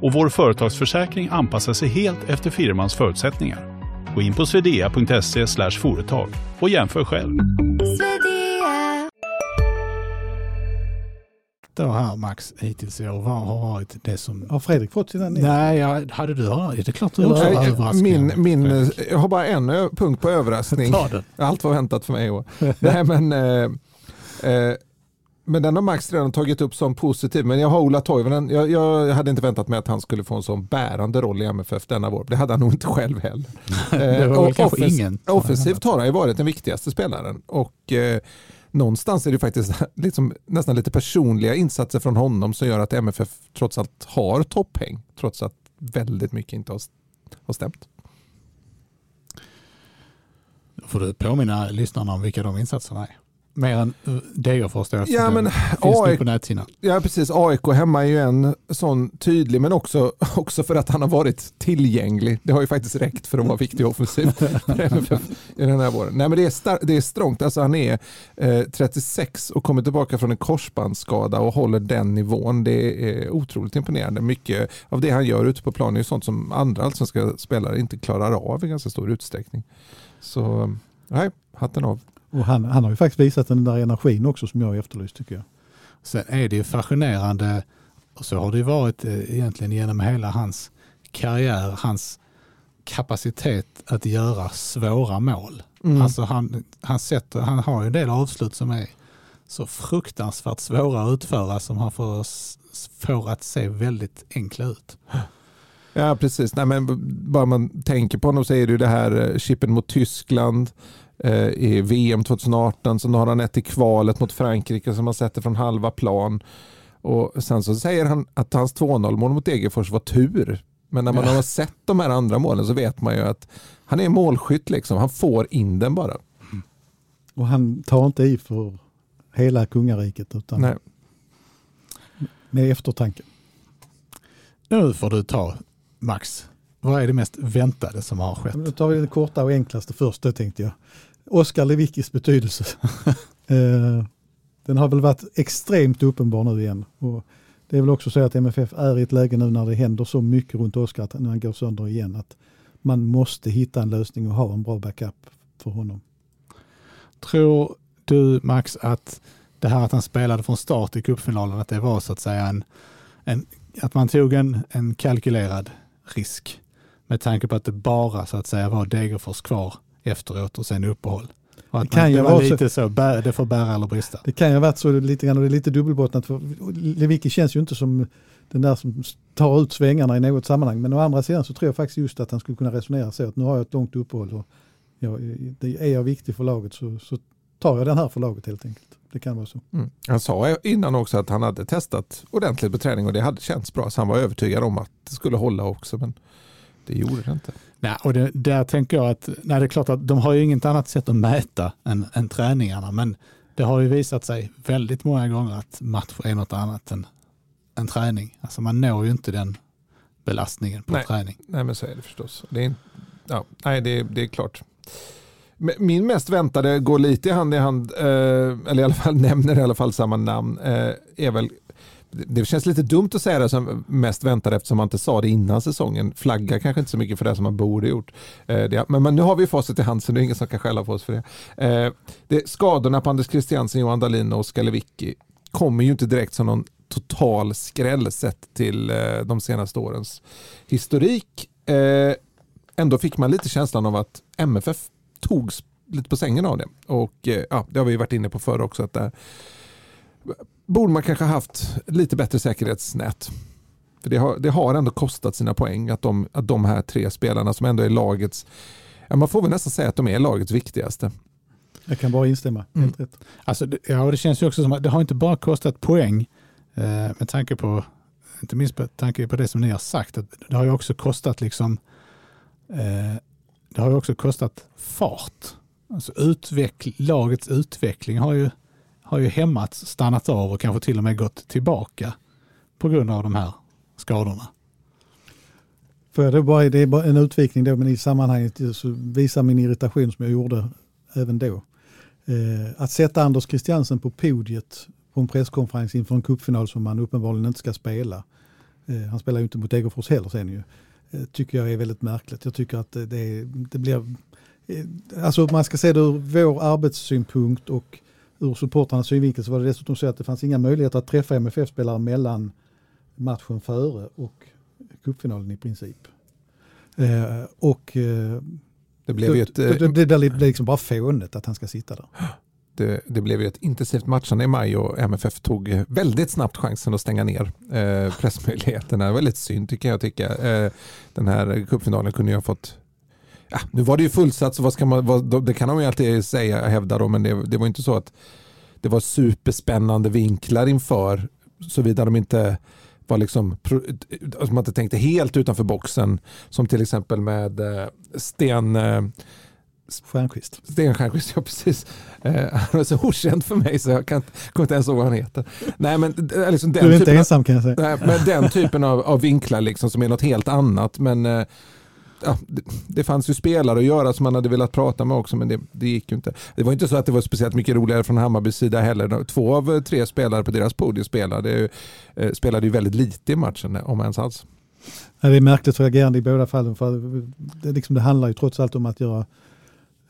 och vår företagsförsäkring anpassar sig helt efter firmans förutsättningar. Gå in på swedea.se företag och jämför själv.
då här Max hittills i år? Vad har varit det som...
Har Fredrik fått sina ner?
Nej, jag, hade du hört? Det är klart du också har
Nej, min, min, eh, jag har bara en ö- punkt på överraskning.
Ta den.
Allt var väntat för mig i år. Nej, men, eh, eh, men den har Max redan tagit upp som positiv. Men jag har Ola Toivonen. Jag, jag hade inte väntat mig att han skulle få en sån bärande roll i MFF denna vår. Det hade han nog inte själv heller.
Det var
och
väl kanske ingen.
Offensivt har han ju varit den viktigaste spelaren. Och eh, någonstans är det faktiskt liksom, nästan lite personliga insatser från honom som gör att MFF trots allt har topphäng. Trots att väldigt mycket inte har, har stämt.
Då får du påminna lyssnarna om vilka de insatserna är. Mer än uh, Degerfors då.
Ja, men AIK
på näthinnan.
Ja precis, AIK hemma är ju en sån tydlig men också, också för att han har varit tillgänglig. Det har ju faktiskt räckt för att vara viktig offensivt MFF i den här våren. Nej men det är, star- det är strångt, alltså han är eh, 36 och kommer tillbaka från en korsbandsskada och håller den nivån. Det är otroligt imponerande. Mycket av det han gör ute på planen är ju sånt som andra allsvenska spelare inte klarar av i ganska stor utsträckning. Så nej, hatten av.
Och han, han har ju faktiskt visat den där energin också som jag efterlyst tycker jag.
Sen är det ju fascinerande, och så har det ju varit eh, egentligen genom hela hans karriär, hans kapacitet att göra svåra mål.
Mm.
Alltså han, han, sätter, han har ju en del avslut som är så fruktansvärt svåra att utföra som han får, får att se väldigt enkla ut.
Ja, precis. Nej, men bara man tänker på honom så är det ju det här eh, chippen mot Tyskland i VM 2018. Sen har han ett i kvalet mot Frankrike som han sätter från halva plan. Och sen så säger han att hans 2-0 mål mot Degerfors var tur. Men när man
Ja.
har sett de här andra målen så vet man ju att han är målskytt. Liksom. Han får in den bara.
Och han tar inte i för hela kungariket utan
Nej.
med eftertanke.
Nu får du ta Max. Vad är det mest väntade som har skett?
Då tar vi den korta och enklaste först, det tänkte jag. Oskar Lewickis betydelse. Eh, Den har väl varit extremt uppenbar nu igen. Och det är väl också så att MFF är i ett läge nu när det händer så mycket runt Oskar att när han går sönder igen att man måste hitta en lösning och ha en bra backup för honom.
Tror du Max att det här att han spelade från start i cupfinalen, att det var så att säga en, en att man tog en, en kalkylerad risk med tanke på att det bara så att säga var Degerfors kvar efteråt och sen uppehåll. Och att
Det kan ju vara
lite så, bär, det får bära eller brista.
Det kan ju ha varit så lite grann och det är lite dubbelbottnat. Lewicki känns ju inte som den där som tar ut svängarna i något sammanhang. Men å andra sidan så tror jag faktiskt just att han skulle kunna resonera så att nu har jag ett långt uppehåll och jag, det är jag viktig för laget så, så tar jag den här för laget helt enkelt. Det kan vara så.
Mm. Han sa innan också att han hade testat ordentligt på träning och det hade känts bra. Så han var övertygad om att det skulle hålla också. Men det gjorde det inte.
Nej, och det, där tänker jag att, nej det är klart att de har ju inget annat sätt att mäta än, än träningarna, men det har ju visat sig väldigt många gånger att match är något annat än, än träning. Alltså man når ju inte den belastningen på
Nej.
träning.
Nej men så är det förstås. Det är, ja, nej, det, det är klart. Min mest väntade går lite i hand i hand, eh, eller i alla fall nämner i alla fall samma namn, eh, är väl det känns lite dumt att säga det som mest väntar eftersom man inte sa det innan säsongen. Flagga kanske inte så mycket för det som man borde gjort. Eh, men, men nu har vi facit i hand så det är ingen som kan skälla på oss för det. Eh, det skadorna på Anders Christiansen, Johan Dahlin och Oskar Lewicki kommer ju inte direkt som någon total skräll sett till eh, de senaste årens historik. Ändå fick man lite känslan av att MFF togs lite på sängen av det. Och ja, det har vi varit inne på förr också. att där borde man kanske haft lite bättre säkerhetsnät. För det har, det har ändå kostat sina poäng att de, att de här tre spelarna som ändå är lagets, ja, man får väl nästan säga att de är lagets viktigaste.
Jag kan bara instämma.
Mm.
Helt rätt.
Alltså, det, ja, det känns ju också som att det har inte bara kostat poäng Eh, med tanke på, inte minst med tanke på det som ni har sagt, att det har ju också kostat liksom, eh, det har ju också kostat fart. Alltså utveckl lagets utveckling har ju, har ju hämmats, stannat av och kanske till och med gått tillbaka på grund av de här skadorna.
Får jag då bara, det är bara en utvikning då, men i sammanhanget så visar min irritation som jag gjorde även då. Eh, att sätta Anders Christiansen på podiet på en presskonferens inför en cupfinal som man uppenbarligen inte ska spela. Eh, han spelar ju inte mot Degerfors heller sen ju. Eh, tycker jag är väldigt märkligt. Jag tycker att det, det, det blir... Eh, alltså man ska se det ur vår arbetssynpunkt och ur supportrarnas synvinkel så var det dessutom så att det fanns inga möjligheter att träffa MFF-spelare mellan matchen före och cupfinalen i princip. Eh, och eh,
Det blev ju ett, eh,
det, det, det blir liksom bara fånigt att han ska sitta där.
det, det blev ju ett intensivt matchande i maj och MFF tog väldigt snabbt chansen att stänga ner eh, pressmöjligheterna. Det var lite synd tycker jag. Tycka. Eh, den här cupfinalen kunde ju ha fått Ja, nu var det ju fullsatt så vad ska man, vad, det kan man ju alltid säga, hävda då, men det, det var inte så att det var superspännande vinklar inför såvida de inte var liksom, alltså man inte tänkte helt utanför boxen som till exempel med eh, Sten eh,
Stjernqvist.
Sten Stjernquist, ja precis. Eh, han är så okänd för mig så jag kan, kommer inte ens ihåg vad han heter. Nej, men, liksom den
Du är inte ensam kan jag säga.
Av, nej, men den typen av, av vinklar liksom, som är något helt annat. Men ja, det, det fanns ju spelare att göra som man hade velat prata med också men det, det gick ju inte. Det var inte så att det var speciellt mycket roligare från Hammarbys sida heller. Två av tre spelare på deras podium spelade, eh, spelade ju väldigt lite i matchen om ens alls.
Ja, det är märkligt för agerande i båda fallen. För det, liksom, det handlar ju trots allt om att göra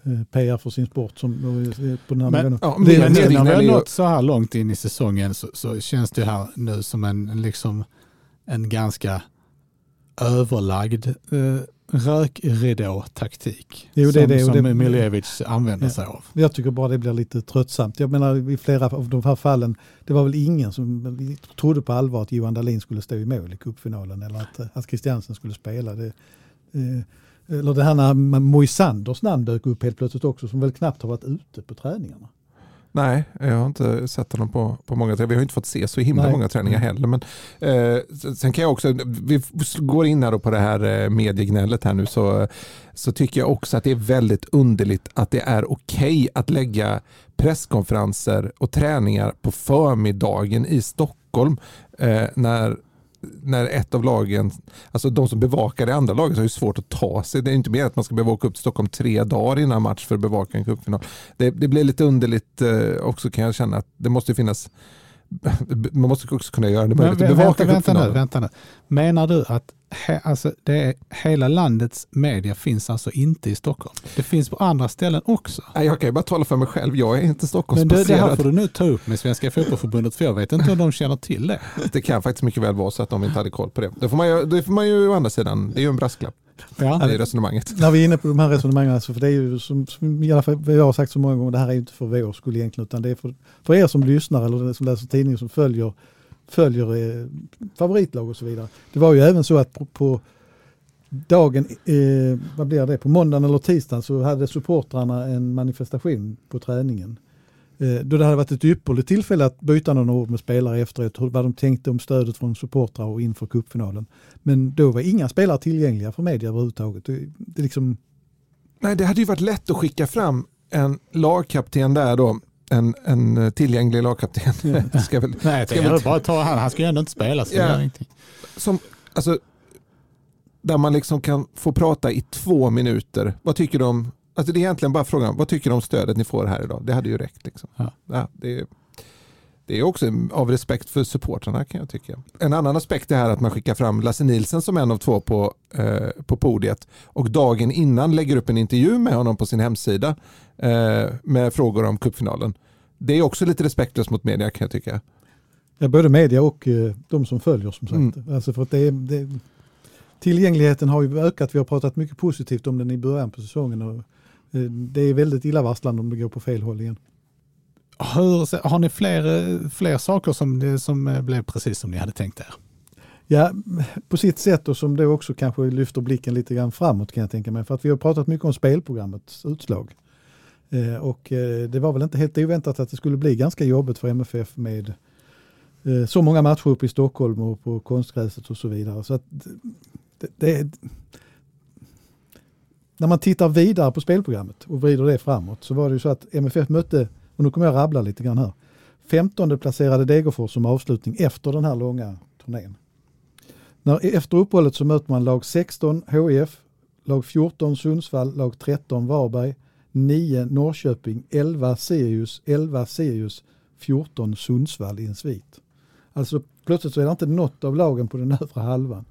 eh, PR för sin sport som, eh, på den här
Men-.
Ja,
Men
det-
när
det-
vi har nått så här långt in i säsongen så, så känns det här nu som en, en liksom, en ganska överlagd eh, rökridå-taktik.
Jo, det är
som,
det,
som
det-
Miljevic använder
Ja.
sig av.
Jag tycker bara det blir lite tröttsamt. Jag menar i flera av de här fallen, det var väl ingen som trodde på allvar att Johan Dahlin skulle stå i mål i cupfinalen eller att, att Christiansen skulle spela. Det, eh, eller det här när Moisanders namn dök upp helt plötsligt också som väl knappt har varit ute på träningarna.
Nej, jag har inte sett honom på, på många träningar. Vi har inte fått se så himla
Nej.
många träningar heller. Men, eh, sen kan jag också, vi går in här då på det här eh, mediegnället här nu så, så tycker jag också att det är väldigt underligt att det är okej att lägga presskonferenser och träningar på förmiddagen i Stockholm eh, när när ett av lagen, alltså de som bevakar det andra laget har ju svårt att ta sig. Det är inte mer att man ska behöva åka upp till Stockholm tre dagar innan match för att bevaka en cupfinal. Det, det blir lite underligt eh, också kan jag känna att det måste finnas man måste också kunna göra det möjligt
Men,
att bevaka
vänta, vänta, nu, vänta nu. Menar du att he, alltså, det är, hela landets media finns alltså inte i Stockholm? Det finns på andra ställen också.
Nej, jag kan ju bara tala för mig själv. Jag är inte
Men det, det
Stockholmsbaserad.
här får du nu ta upp med Svenska Fotbollförbundet för jag vet inte om de känner till det.
Det kan faktiskt mycket väl vara så att de inte hade koll på det. Det får man ju, det får man ju å andra sidan, det är ju en brasklapp
Ja.
i resonemanget.
När vi är inne på de här resonemangen, alltså, för det är ju som, som i alla fall jag har sagt så många gånger, det här är ju inte för vår skull egentligen, utan det är för, för er som lyssnar eller som läser tidningen som följer, följer eh, favoritlag och så vidare. Det var ju även så att på, på dagen, eh, vad blir det, på måndagen eller tisdagen så hade supportrarna en manifestation på träningen. Eh, då det hade varit ett ypperligt tillfälle att byta några ord med spelare efteråt, vad de tänkte om stödet från supportrar och inför cupfinalen. Men då var inga spelare tillgängliga för media överhuvudtaget. Det, det liksom,
Nej, det hade ju varit lätt att skicka fram en lagkapten där då. En, en tillgänglig lagkapten. Ska väl,
Nej, jag
vi-
bara ta han. Han ska ju ändå inte spela så det
Ja. som, alltså, där man liksom kan få prata i två minuter. Vad tycker du om, alltså det är egentligen bara frågan, vad tycker du om stödet ni får här idag? Det hade ju räckt. Liksom.
Ja.
det, är, det är också av respekt för supportrarna kan jag tycka. En annan aspekt är här att man skickar fram Lasse Nilsen som en av två på, eh, på podiet och dagen innan lägger upp en intervju med honom på sin hemsida eh, med frågor om cupfinalen. Det är också lite respektlöst mot media kan jag tycka.
Ja, både media och eh, de som följer som sagt.
Mm.
Alltså för att det det, tillgängligheten har ju ökat. Vi har pratat mycket positivt om den i början på säsongen. Och, eh, det är väldigt illavarslande om det går på fel håll igen.
Hur, har ni fler, fler saker som, som eh, blev precis som ni hade tänkt er?
Ja, på sitt sätt och som då också kanske lyfter blicken lite grann framåt kan jag tänka mig. För att vi har pratat mycket om spelprogrammets utslag. Eh, och eh, det var väl inte helt oväntat att det skulle bli ganska jobbigt för MFF med eh, så många matcher uppe i Stockholm och på konstgräset och så vidare. Så att det, det, när man tittar vidare på spelprogrammet och vrider det framåt så var det ju så att MFF mötte, och nu kommer jag rabbla lite grann här, 15 placerade Degerfors som avslutning efter den här långa turnén. När, efter uppehållet så möter man lag 16 HIF, lag 14 Sundsvall, lag 13 Varberg, 9 Norrköping, 11 Sirius, 11 Sirius, 14 Sundsvall i en svit. Alltså plötsligt så är det inte något av lagen på den övre halvan.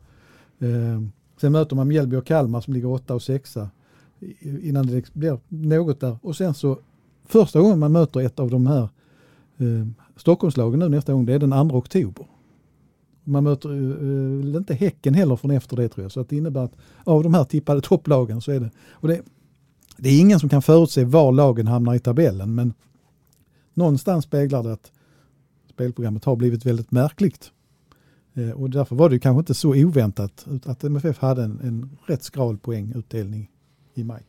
Eh, sen möter man Mjällby och Kalmar som ligger 8 och 6 innan det blir något där. Och sen så första gången man möter ett av de här eh, Stockholmslagen nu nästa gång, det är den 2 oktober. Man möter eh, eh inte Häcken heller från efter det tror jag. Så att det innebär att av de här tippade topplagen så är det, och det, det är ingen som kan förutse var lagen hamnar i tabellen men någonstans speglar det att spelprogrammet har blivit väldigt märkligt. Eh, och därför var det kanske inte så oväntat att MFF hade en, en rätt skral poängutdelning i maj.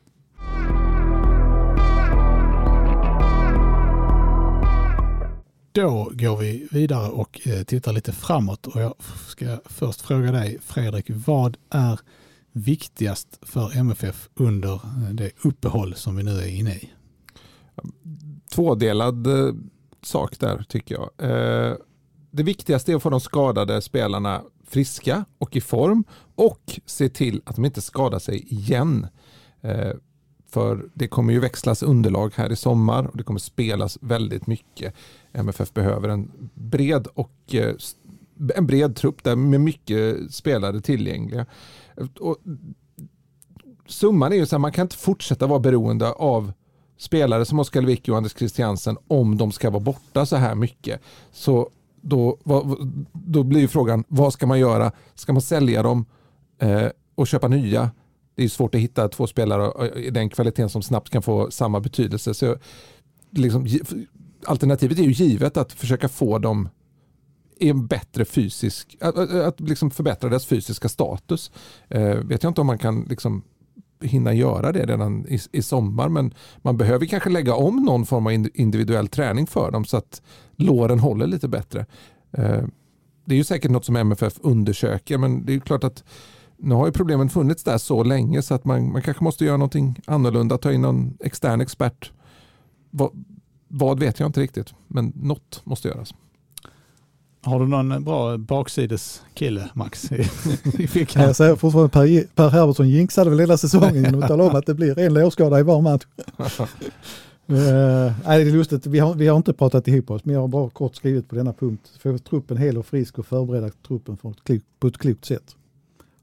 Då går vi vidare och eh, tittar lite framåt och jag ska först fråga dig Fredrik, vad är viktigast för MFF under eh, det uppehåll som vi nu är inne i?
Tvådelad eh, sak där tycker jag. Det viktigaste är att få de skadade spelarna friska och i form och se till att de inte skadar sig igen. För det kommer ju växlas underlag här i sommar och det kommer spelas väldigt mycket. MFF behöver en bred och eh, en bred trupp där med mycket spelare tillgängliga. Och summan är ju så här, man kan inte fortsätta vara beroende av spelare som Oskar Lewicki och Anders Christiansen om de ska vara borta så här mycket. Så då, då blir frågan, vad ska man göra? Ska man sälja dem eh, och köpa nya? Det är svårt att hitta två spelare i den kvaliteten som snabbt kan få samma betydelse. Så liksom, alternativet är ju givet att försöka få dem i en bättre fysisk, att, att liksom förbättra deras fysiska status. Eh, vet jag inte om man kan liksom hinna göra det redan i, i sommar men man behöver kanske lägga om någon form av individuell träning för dem så att låren håller lite bättre. Eh, det är ju säkert något som MFF undersöker men det är klart att nu har ju problemen funnits där så länge så att man, man kanske måste göra någonting annorlunda, ta in någon extern expert. Vad, vad vet jag inte riktigt, men något måste göras.
Har du någon bra baksideskille Max? I,
i jag säger fortfarande Per, per Herbertsson jinxade väl hela säsongen genom att tala om att det blir en lårskada i var match. uh, nej, det är lustigt, vi har, vi har inte pratat ihop oss men jag har bara kort skrivit på denna punkt. Få truppen hel och frisk och förbereda truppen på ett, på ett klokt sätt.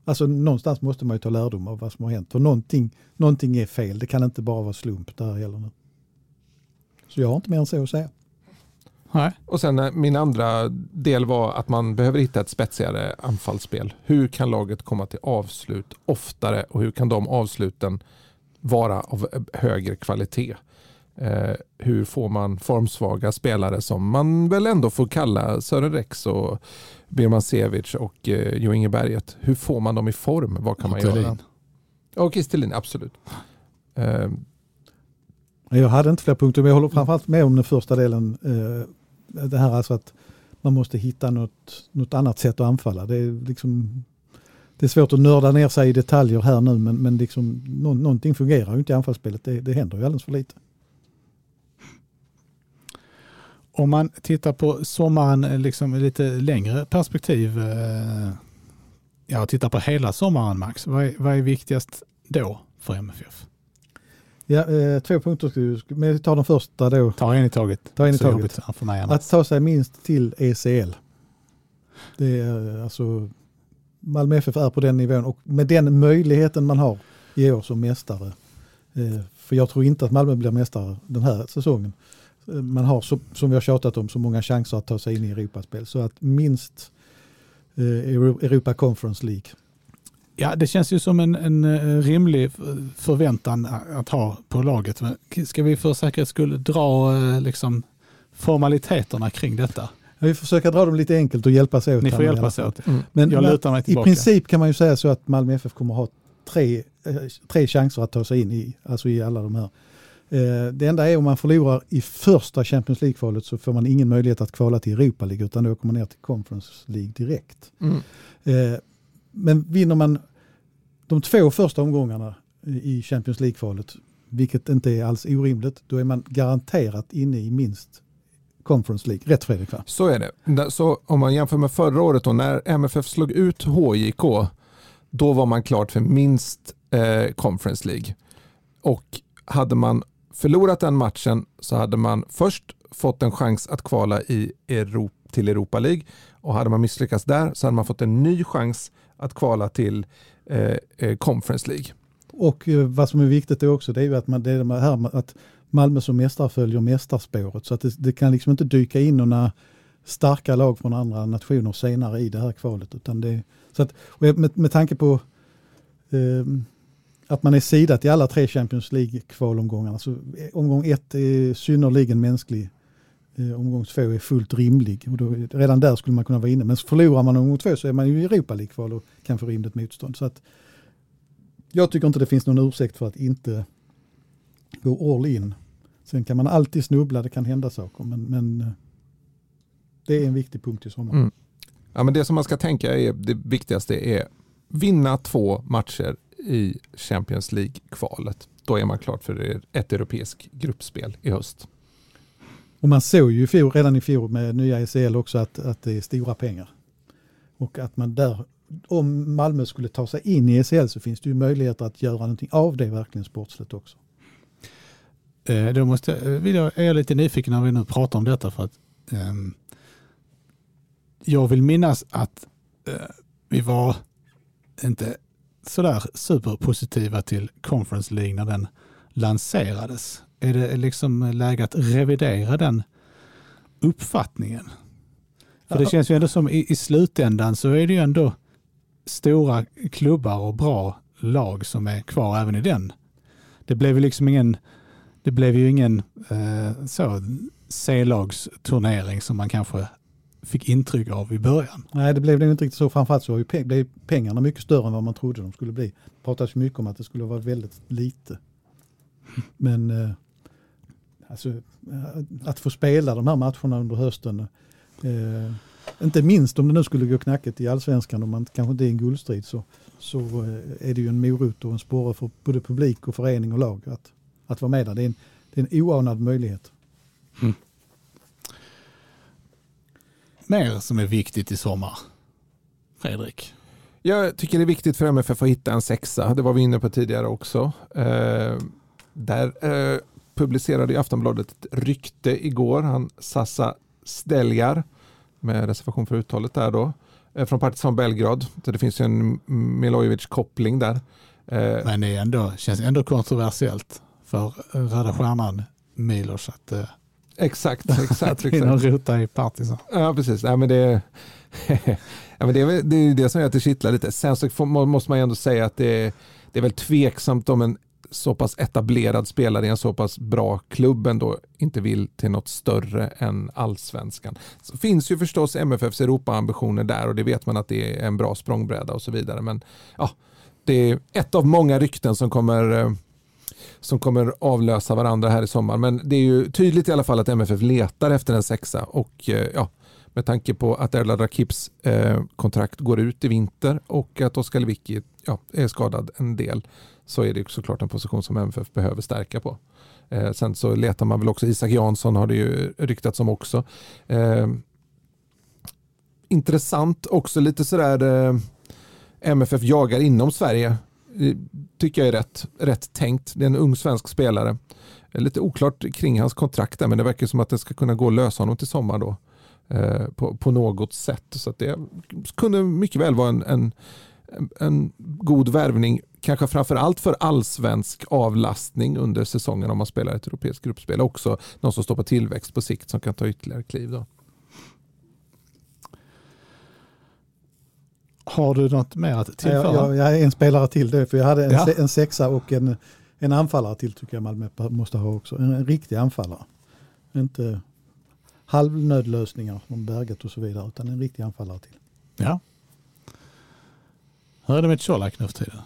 Alltså någonstans måste man ju ta lärdom av vad som har hänt. För någonting, någonting är fel. Det kan inte bara vara slump det här heller nu. Så jag har inte mer än så att säga.
Nej. Och sen eh, min andra del var att man behöver hitta ett spetsigare anfallsspel. Hur kan laget komma till avslut oftare och hur kan de avsluten vara av högre kvalitet? Eh, hur får man formsvaga spelare som man väl ändå får kalla Sören Rex och Birman Sevic och eh, Jo Inge Berget. Hur får man dem i form? Vad kan man göra? Och Kristelin, absolut. Eh.
Jag hade inte fler punkter, men jag håller framförallt med om den första delen. Eh, det här alltså att man måste hitta något, något annat sätt att anfalla. Det är, liksom, det är svårt att nörda ner sig i detaljer här nu, men, men liksom, nå, någonting fungerar ju inte i anfallsspelet. Det, det händer ju alldeles för lite.
Om man tittar på sommaren eh, liksom lite längre perspektiv, eh, ja, tittar på hela sommaren Max, vad är, vad är viktigast då för MFF?
Ja, eh, två punkter, men vi tar den första då.
Ta en i taget.
Ta en i taget. Att ta sig minst till ECL. Det är alltså, Malmö FF är på den nivån och med den möjligheten man har i år som mästare. för jag tror inte att Malmö blir mästare den här säsongen man har, så, som vi har tjatat om, så många chanser att ta sig in i Europaspel. Så att minst eh, Europa Conference League.
Ja, det känns ju som en, en eh, rimlig förväntan att ha på laget. Ska vi för säkerhets skull dra eh, liksom, formaliteterna kring detta?
Ja, vi försöker dra dem lite enkelt och hjälpas åt.
Ni får hjälpas åt.
Mm. Men Jag lutar mig tillbaka. i princip kan man ju säga så att Malmö FF kommer ha tre, tre chanser att ta sig in i, alltså i alla de här Eh, det enda är om man förlorar i första Champions League-kvalet så får man ingen möjlighet att kvala till Europa League utan då åker man ner till Conference League direkt.
Mm.
Eh, men vinner man de två första omgångarna i Champions League-kvalet, vilket inte är alls orimligt, då är man garanterat inne i minst Conference League. Rätt Fredrik va?
Så är det. Så om man jämför med förra året då när MFF slog ut HJK, då var man klart för minst eh, Conference League. Och hade man förlorat den matchen så hade man först fått en chans att kvala i Europa, till Europa League och hade man misslyckats där så hade man fått en ny chans att kvala till eh, eh Conference League.
Och eh, vad som är viktigt är också det är ju att, man, det är det här att Malmö som mästare följer mästarspåret så att det, det, kan liksom inte dyka in några starka lag från andra nationer senare i det här kvalet. Utan det, så att, med, med tanke på eh, att man är sidat i alla tre Champions League-kvalomgångarna. Så eh, omgång ett är synnerligen mänsklig. Eh, omgång två är fullt rimlig. Och då, redan där skulle man kunna vara inne. Men förlorar man omgång två så är man ju i Europa League-kval och kan få rimligt motstånd. Så att, jag tycker inte det finns någon ursäkt för att inte gå all in. Sen kan man alltid snubbla, det kan hända saker. Men, men eh, det är en viktig punkt i sommar. Mm.
Ja, men det som man ska tänka är det viktigaste är vinna två matcher i Champions League-kvalet. Då är man klart för ett europeiskt gruppspel i höst.
Och man såg ju fjol, redan i fjol med nya ECL också att, att det är stora pengar. Och att man där, om Malmö skulle ta sig in i ECL så finns det ju möjligheter att göra någonting av det verkligen sportsligt också.
Eh, då måste, eh, vill jag, är jag lite nyfiken när vi nu pratar om detta för att eh, jag vill minnas att eh, vi var inte sådär superpositiva till Conference League när den lanserades. Är det liksom läge att revidera den uppfattningen? För det känns ju ändå som i, i slutändan så är det ju ändå stora klubbar och bra lag som är kvar även i den. Det blev ju liksom ingen, det blev ju ingen eh, så C-lagsturnering som man kanske fick intryck av i början.
Nej, det blev nog inte riktigt så. Framförallt så blev pengarna mycket större än vad man trodde de skulle bli. Det pratas mycket om att det skulle vara väldigt lite. Men eh, alltså, eh, att få spela de här matcherna under hösten, eh, inte minst om det nu skulle gå knackigt i allsvenskan och man kanske inte är i en guldstrid så, så eh, är det ju en morot och en sporre för både publik och förening och lag att, att vara med där. Det är en, det är en oanad möjlighet. Mm
mer som är viktigt i sommar? Fredrik?
Jag tycker det är viktigt för MFF att hitta en sexa. Det var vi inne på tidigare också. Eh, där eh, publicerade Aftonbladet ett rykte igår. Han Sassa Steljar med reservation för uttalet där då. Eh, från Partizan Belgrad. Så det finns ju en Milojevic-koppling där.
Eh, Men det är ändå, känns ändå kontroversiellt för Röda Stjärnan Milos att eh,
Exakt, exakt.
att in och rota i Partizan.
Ja, precis. Ja, men det, ja, men det, är, det är det som gör att det kittlar lite. Sen så måste man ju ändå säga att det är, det är väl tveksamt om en så pass etablerad spelare i en så pass bra klubb ändå inte vill till något större än allsvenskan. Så finns ju förstås MFFs Europa-ambitioner där och det vet man att det är en bra språngbräda och så vidare. Men ja, det är ett av många rykten som kommer eh, som kommer avlösa varandra här i sommar. Men det är ju tydligt i alla fall att MFF letar efter en sexa och eh, ja, med tanke på att Erla Rakips eh, kontrakt går ut i vinter och att Oskar Lewicki ja, är skadad en del så är det såklart en position som MFF behöver stärka på. Eh, sen så letar man väl också, Isak Jansson har det ju ryktats om också. Eh, intressant också lite sådär eh, MFF jagar inom Sverige Eh, tycker jag är rätt, rätt tänkt. Det är en ung svensk spelare. Eh, lite oklart kring hans kontrakt där, men det verkar som att det ska kunna gå att lösa honom till sommar då. Eh, på, på något sätt. Så det kunde mycket väl vara en, en, en god värvning. Kanske framförallt för allsvensk avlastning under säsongen om man spelar ett europeiskt gruppspel. Också någon som står på tillväxt på sikt som kan ta ytterligare kliv. Då.
Har du något mer att tillföra?
Jag, jag, är en spelare till det, för jag hade en, ja. en sexa och en, en anfallare till tycker jag Malmö måste ha också. En, en riktig anfallare. Inte halvnödlösningar från Berget och så vidare, utan en riktig anfallare till.
Ja. Hur är det med Colak nu för tiden?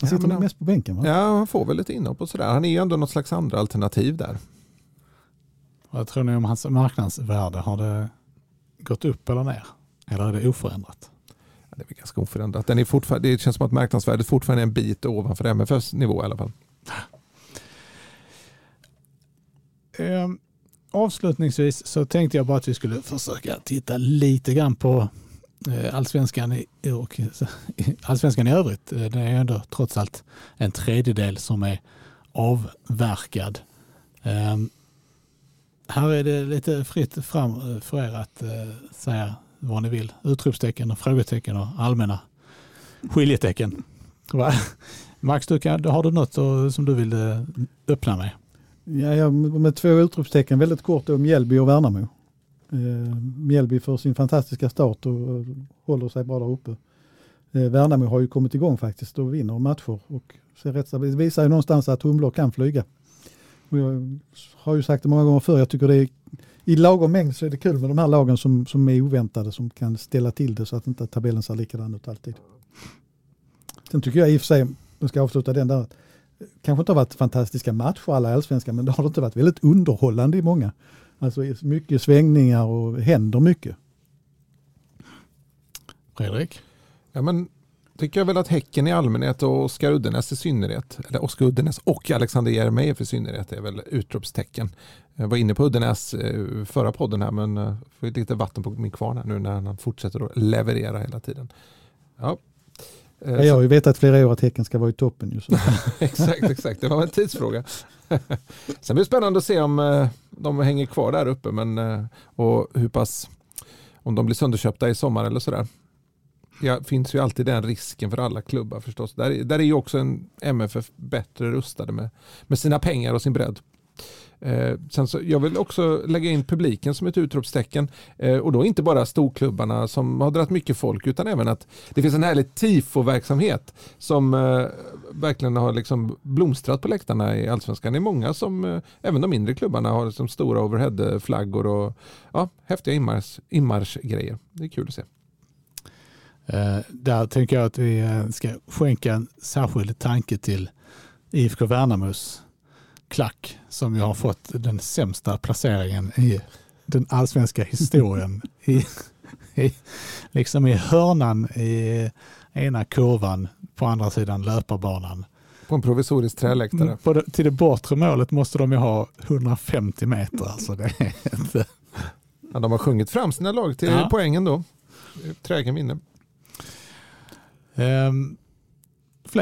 Han sitter
men-
mest på bänken va?
Ja, han får väl lite inhopp och sådär. Han är ju ändå något slags andra alternativ där.
Vad tror ni om hans marknadsvärde? Har det gått upp eller ner? Eller är det oförändrat?
Det är väl ganska oförändrat. Den är fortfarande, det känns som att marknadsvärdet fortfarande är en bit ovanför MFFs nivå i alla fall.
Ehm, avslutningsvis så tänkte jag bara att vi skulle försöka titta lite grann på eh, allsvenskan i, och, allsvenskan i övrigt. Eh, det är ändå trots allt en tredjedel som är avverkad. Ehm, här är det lite fritt fram eh, för er att eh, säga vad ni vill. Utropstecken och frågetecken och allmänna skiljetecken. Va? Max, du kan, har du något eh, som du vill eh, öppna med?
Ja, ja, med två utropstecken väldigt kort om Mjällby och Värnamo. Eh, Mjällby för sin fantastiska start och eh, håller sig bra där uppe. Eh, Värnamo har ju kommit igång faktiskt och vinner matcher och ser rätt stabilt. Det visar ju någonstans att humlor kan flyga. Och jag har ju sagt det många gånger förr, jag tycker det är i lagom mängd så är det kul med de här lagen som, som är oväntade som kan ställa till det så att inte tabellen ser likadan ut alltid. Sen tycker jag i och för sig, nu ska jag avsluta den där, kanske inte har varit fantastiska matcher alla allsvenska men det har inte varit väldigt underhållande i många. Alltså mycket svängningar och händer mycket.
Fredrik?
Ja, men tycker jag väl att Häcken i allmänhet och Oskar Uddenäs i synnerhet, eller Oskar Uddenäs och Alexander Jeremejeff i synnerhet är väl utropstecken. Jag var inne på Uddenäs eh, förra podden här men eh, får lite vatten på min kvarn här nu när han fortsätter att leverera hela tiden. Ja. Eh,
Jag har ju vetat flera år att Häcken ska vara i toppen. Ju, så.
exakt, exakt. Det var en tidsfråga. Sen blir det spännande att se om de hänger kvar där uppe men, och hur pass, om de blir sönderköpta i sommar eller sådär. Det finns ju alltid den risken för alla klubbar förstås. Där, där är ju också en MFF bättre rustade med, med sina pengar och sin bredd. Eh, sen så, jag vill också lägga in publiken som ett utropstecken eh, och då inte bara storklubbarna som har dragit mycket folk utan även att det finns en härlig tifo-verksamhet som eh, verkligen har liksom blomstrat på läktarna i allsvenskan. Det är många som, eh, även de mindre klubbarna har liksom stora overhead-flaggor och ja, häftiga inmarsch, inmarschgrejer. Det är kul att se.
Eh, där tänker jag att vi eh, ska skänka en särskild tanke till IFK Värnamos klack som ju har fått den sämsta placeringen i den allsvenska historien. I, i, liksom i hörnan i ena kurvan på andra sidan löparbanan.
På en provisorisk träläktare.
Mm, På det, till det bortre målet måste de ju ha 150 meter. Alltså det är inte...
Ja, de har sjungit fram sina lag till
Ja.
poängen då. Trägen vinner.
Ehm,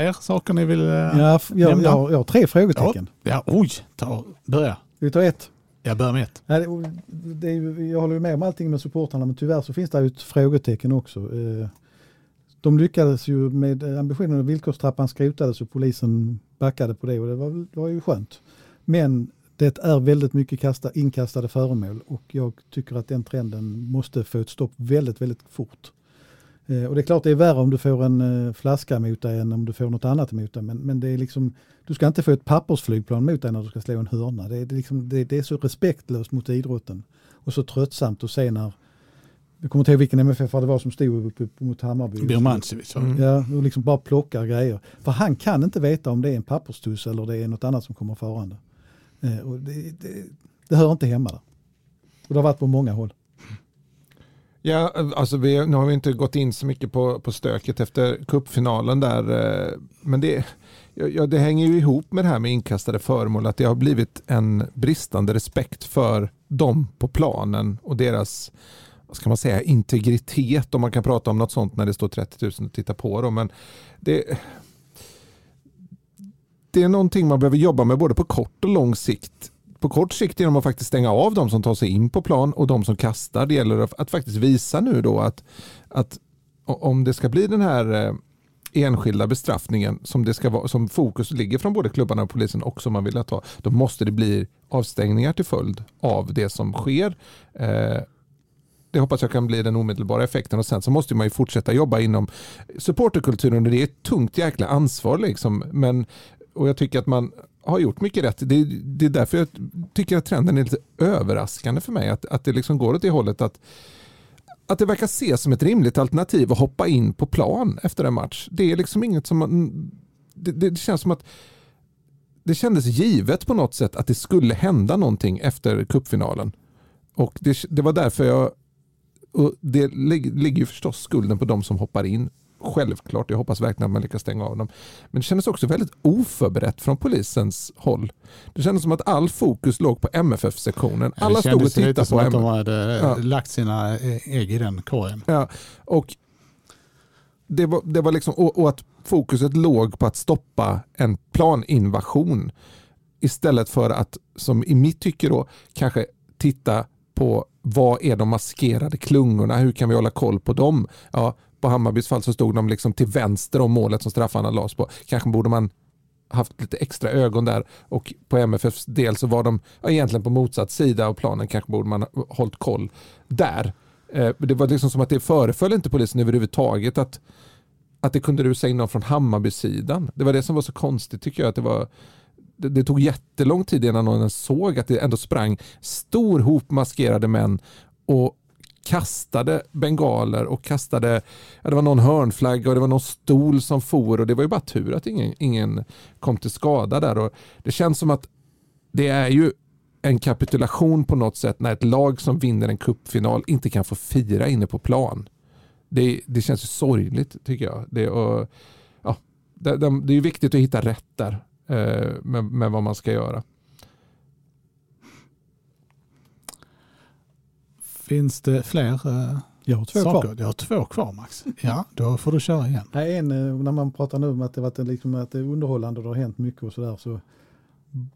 fler saker ni vill... eh,
Ja, jag,
Nämnda.
jag, jag har tre frågetecken.
ja oj, ta, börja.
Vi ta ett?
Jag börjar med ett.
Nej, det, är, jag håller med om allting med supportrarna men tyvärr så finns det ett frågetecken också. Eh, De lyckades ju med ambitionen att villkorstrappan skrotades och polisen backade på det och det var, det var ju skönt. Men det är väldigt mycket kasta, inkastade föremål och jag tycker att den trenden måste få ett stopp väldigt, väldigt fort. Eh, Och det är klart det är värre om du får en eh, flaska mot dig än om du får något annat mot dig. Men, men det är liksom, du ska inte få ett pappersflygplan mot dig när du ska slå en hörna. Det är, det är liksom, det, det är så respektlöst mot idrotten. Och så tröttsamt att se när, jag kommer inte ihåg vilken MFF det var som stod uppe mot Hammarby.
Birmancevic.
Mm.
Ja, och liksom bara plockar grejer. För han kan inte veta om det är en papperstuss eller det är något annat som kommer farande. Eh, och det, det, det hör inte hemma där. Och det har varit på många håll.
Ja, alltså vi, nu har vi inte gått in så mycket på, på stöket efter kuppfinalen där. Eh, men det, ja, ja, det hänger ju ihop med det här med inkastade föremål. Att det har blivit en bristande respekt för dem på planen och deras vad ska man säga, integritet om man kan prata om något sånt när det står 30 000 och tittar på dem. Men det, det är någonting man behöver jobba med både på kort och lång sikt. På kort sikt genom att faktiskt stänga av de som tar sig in på plan och de som kastar. Det gäller att, att faktiskt visa nu då att, att om det ska bli den här eh, enskilda bestraffningen som, det ska vara, som fokus ligger från både klubbarna och polisen och som man vill ha, då måste det bli avstängningar till följd av det som sker. Eh, det hoppas jag kan bli den omedelbara effekten och sen så måste man ju fortsätta jobba inom supporterkulturen och det är ett tungt jäkla ansvar liksom. Men, och jag tycker att man har gjort mycket rätt. Det, det är därför jag tycker att trenden är lite överraskande för mig. Att, att det liksom går åt det hållet att att det verkar ses som ett rimligt alternativ att hoppa in på plan efter en match. Det är liksom inget som man, det, det känns som att det kändes givet på något sätt att det skulle hända någonting efter kuppfinalen. Och det, det var därför jag, och det ligger ju förstås skulden på de som hoppar in. Självklart, jag hoppas verkligen att man lyckas stänga av dem. Men det kändes också väldigt oförberett från polisens håll. Det kändes som att all fokus låg på MFF-sektionen. Alla
det
stod och tittade
lite som
på
att de
MFF.
hade
Ja.
lagt sina ägg i den korgen.
Ja, och det var, det var liksom, och, och att fokuset låg på att stoppa en planinvasion istället för att, som i mitt tycke då, kanske titta på vad är de maskerade klungorna, hur kan vi hålla koll på dem? Ja, på Hammarbys fall så stod de liksom till vänster om målet som straffarna lades på. Kanske borde man haft lite extra ögon där och på MFFs del så var de egentligen på motsatt sida av planen. Kanske borde man ha hållit koll där. Eh, det var liksom som att det föreföll inte polisen överhuvudtaget att, att det kunde rusa in någon från Hammarby-sidan. Det var det som var så konstigt tycker jag. Att det, var, det, det tog jättelång tid innan någon ens såg att det ändå sprang stor hop maskerade män och kastade bengaler och kastade, ja, det var någon hörnflagga och det var någon stol som for och det var ju bara tur att ingen, ingen kom till skada där. Och det känns som att det är ju en kapitulation på något sätt när ett lag som vinner en cupfinal inte kan få fira inne på plan. Det, det känns ju sorgligt tycker jag. Det, och, ja, det, det, det är ju viktigt att hitta rätt där eh, med, med vad man ska göra.
Finns det fler eh,
Jag har två
saker?
kvar.
Jag har två kvar Max. Ja, då får du köra igen.
Nej, en, eh, när man pratar nu om att det, varit liksom, att det är underhållande och det har hänt mycket och sådär så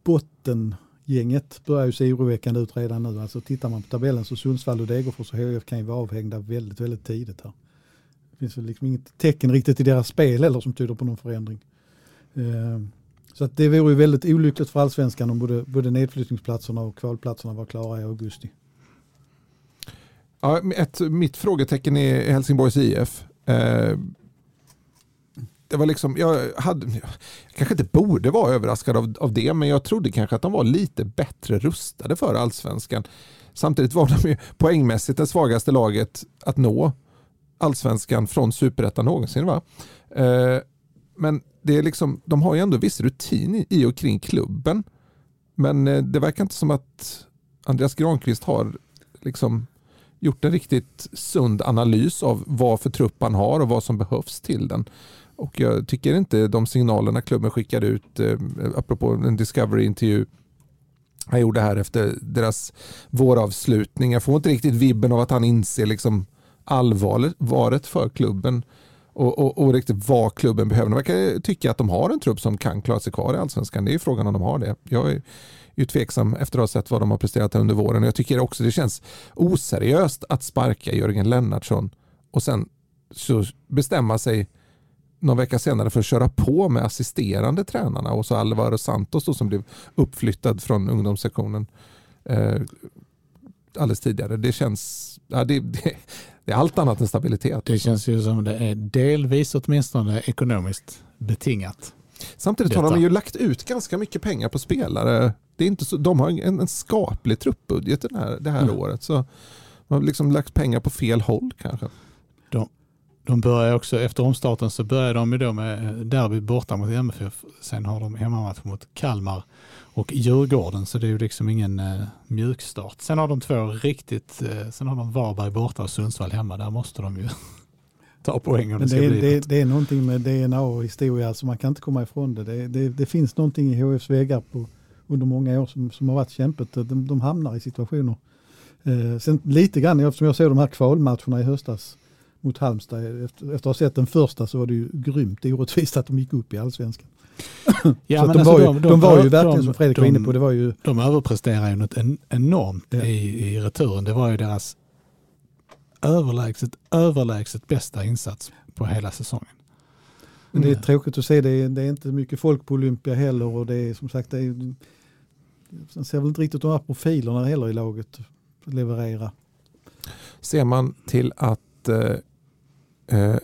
bottengänget börjar ju se oroväckande ut redan nu. Alltså tittar man på tabellen så Sundsvall och Degerfors och HIF kan ju vara avhängda väldigt, väldigt tidigt här. Det finns väl liksom inget tecken riktigt i deras spel heller som tyder på någon förändring. Eh, Så att det vore ju väldigt olyckligt för allsvenskan om både, både nedflyttningsplatserna och kvalplatserna var klara i augusti.
Ja, ett, mitt frågetecken är Helsingborgs IF. Eh, det var liksom, jag, hade, jag kanske inte borde vara överraskad av, av det, men jag trodde kanske att de var lite bättre rustade för allsvenskan. Samtidigt var de ju poängmässigt det svagaste laget att nå allsvenskan från superettan någonsin. Va? Eh, men det är liksom, de har ju ändå viss rutin i- och kring klubben. Men eh, det verkar inte som att Andreas Granqvist har liksom gjort en riktigt sund analys av vad för trupp han har och vad som behövs till den. Och jag tycker inte de signalerna klubben skickade ut, eh, apropå en Discovery-intervju han gjorde här efter deras våravslutning. Jag får inte riktigt vibben av att han inser liksom allvaret för klubben och, och, och riktigt vad klubben behöver. De verkar tycka att de har en trupp som kan klara sig kvar i allsvenskan. Det är ju frågan om de har det. Jag är ju tveksam efter att ha sett vad de har presterat här under våren. Jag tycker också det känns oseriöst att sparka Jörgen Lennartsson och sen så bestämma sig någon vecka senare för att köra på med assisterande tränarna och så Alvaro Santos då, som blev uppflyttad från ungdomssektionen eh, alldeles tidigare. Det känns, ja, det, det, det är allt annat än stabilitet.
Det känns ju som det är delvis åtminstone ekonomiskt betingat.
Samtidigt har
Detta.
de ju lagt ut ganska mycket pengar på spelare. Det är inte så, de har en, en skaplig truppbudget den här, det här
Mm.
året. Så man har liksom lagt pengar på fel håll kanske.
De börjar också, efter omstarten så börjar de ju då med derby borta mot MFF. Sen har de hemmamatch mot Kalmar och Djurgården så det är ju liksom ingen eh, mjukstart. Sen har de två riktigt, eh, sen har de Varberg borta och Sundsvall hemma. Där måste de ju ta poäng om det ska
det, är,
bli
det,
något.
det är någonting med DNA och historia, alltså man kan inte komma ifrån det. Det, det, det finns någonting i HFs väggar på, under många år som, som har varit kämpigt. De, de hamnar i situationer. Eh, sen lite grann, eftersom jag såg de här kvalmatcherna i höstas mot Halmstad, efter, efter att ha sett den första så var det ju grymt orättvist att de gick upp i allsvenskan.
Ja,
så
men
de,
alltså
var ju,
de-
de,
de-
var ju verkligen, som Fredrik var inne på, det var ju
De överpresterar ju något en, enormt
Ja.
i, i returen. Det var ju deras överlägset, överlägset bästa insats på hela säsongen.
Men det är
Mm.
tråkigt att se, det är, det är inte mycket folk på Olympia heller och det är som sagt, det är, sen ser väl inte riktigt de här profilerna heller i laget leverera.
Ser man till att eh, eh,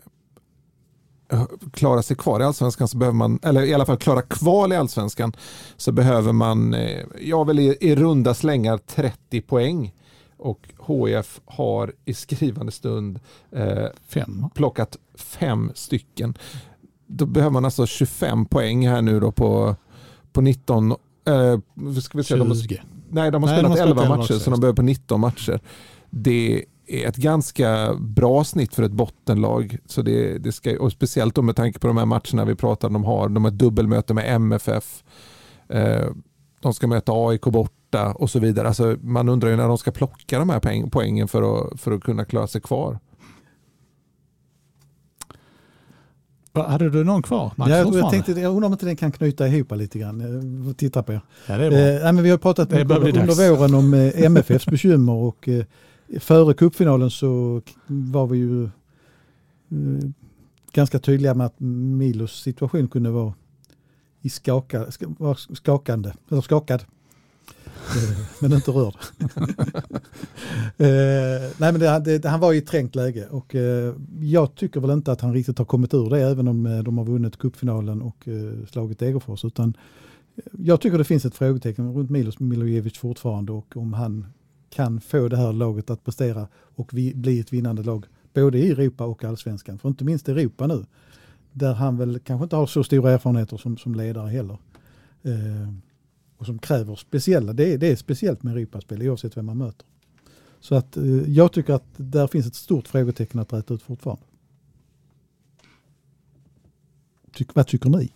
klara sig kvar i allsvenskan så behöver man, eller i alla fall klara kval i allsvenskan så behöver man, eh, ja väl i, i runda slängar 30 poäng. Och HF har i skrivande stund eh,
Fem.
plockat fem stycken. Då behöver man alltså 25 poäng här nu då på, på 19, eh, ska vi de har,
20.
nej de har
Nej,
spelat
de har
11
spelat 11
matcher
också,
så de behöver på 19 matcher. Det är ett ganska bra snitt för ett bottenlag. Så det, det ska, och speciellt då med tanke på de här matcherna vi pratade om de har. De har ett dubbelmöte med MFF. Eh, de ska möta AIK borta och så vidare. Alltså, man undrar ju när de ska plocka de här poäng, poängen för att, för att kunna klara sig kvar.
Va, Hade du någon kvar? Max,
Ja, jag, tänkte, jag undrar om inte den kan knyta ihop lite grann. Får Titta på er.
ja, det är bra.
Eh, men vi har pratat under
dags.
våren om eh, MFFs bekymmer och eh, före cupfinalen så var vi ju eh, ganska tydliga med att Milos situation kunde vara i skaka, skakande, eller skakad. Men inte rörd. eh, nej, men det, det, han var i ett trängt läge och eh, jag tycker väl inte att han riktigt har kommit ur det även om eh, de har vunnit cupfinalen och eh, slagit Degerfors. Utan eh, jag tycker det finns ett frågetecken runt Milos Milojevic fortfarande och om han kan få det här laget att prestera och vi, bli ett vinnande lag både i Europa och allsvenskan. För inte minst Europa nu där han väl kanske inte har så stora erfarenheter som, som ledare heller. Eh, och som kräver speciella, det är, det är speciellt med Europaspel oavsett vem man möter. Så att eh, jag tycker att där finns ett stort frågetecken att räta ut fortfarande. Tyck, vad tycker ni?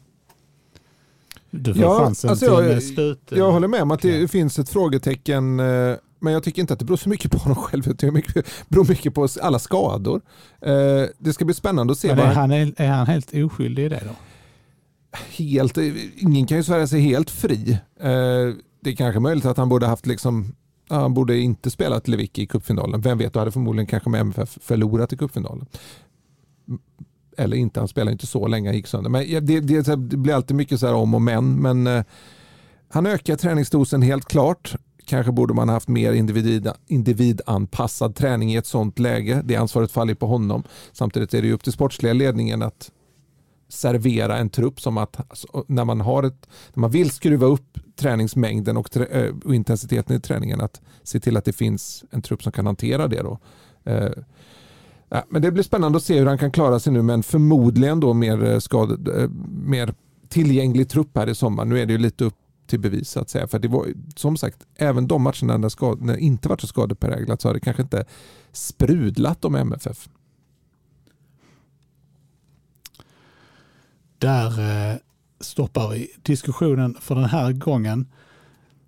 Du får
Ja,
chansen
alltså
till
jag-
eh, slut. eh,
Jag håller med om att det
Ja.
finns ett frågetecken. eh, Men jag tycker inte att det beror så mycket på honom själv. Det mycket- beror mycket på alla skador. Det ska bli spännande att se
Men
vad
är
han
han, är han helt oskyldig i det då?
Helt, ingen kan ju svära sig helt fri. Eh, Det är kanske möjligt att han borde haft liksom, han borde inte spelat Lewicki i cupfinalen. Vem vet, då hade förmodligen kanske med MFF förlorat i cupfinalen. Mm, eller inte, han spelade inte så länge, han gick sönder. Men det, det, det blir alltid mycket så här om och men. Men eh, han ökar träningsdosen helt klart. Kanske borde man haft mer individ, individanpassad träning i ett sånt läge. Det ansvaret faller på honom. Samtidigt är det ju upp till sportsliga ledningen att servera en trupp som att när man, har ett, när man vill skruva upp träningsmängden och, trä, och intensiteten i träningen att se till att det finns en trupp som kan hantera det. Då. Eh, ja, men det blir spännande att se hur han kan klara sig nu men förmodligen då mer, eh, skad, eh, mer tillgänglig trupp här i sommar. Nu är det ju lite upp till bevis så att säga. För det var som sagt, även de matcherna när det inte varit så skadepräglat så har det kanske inte sprudlat om MFF.
Där eh, stoppar vi diskussionen för den här gången.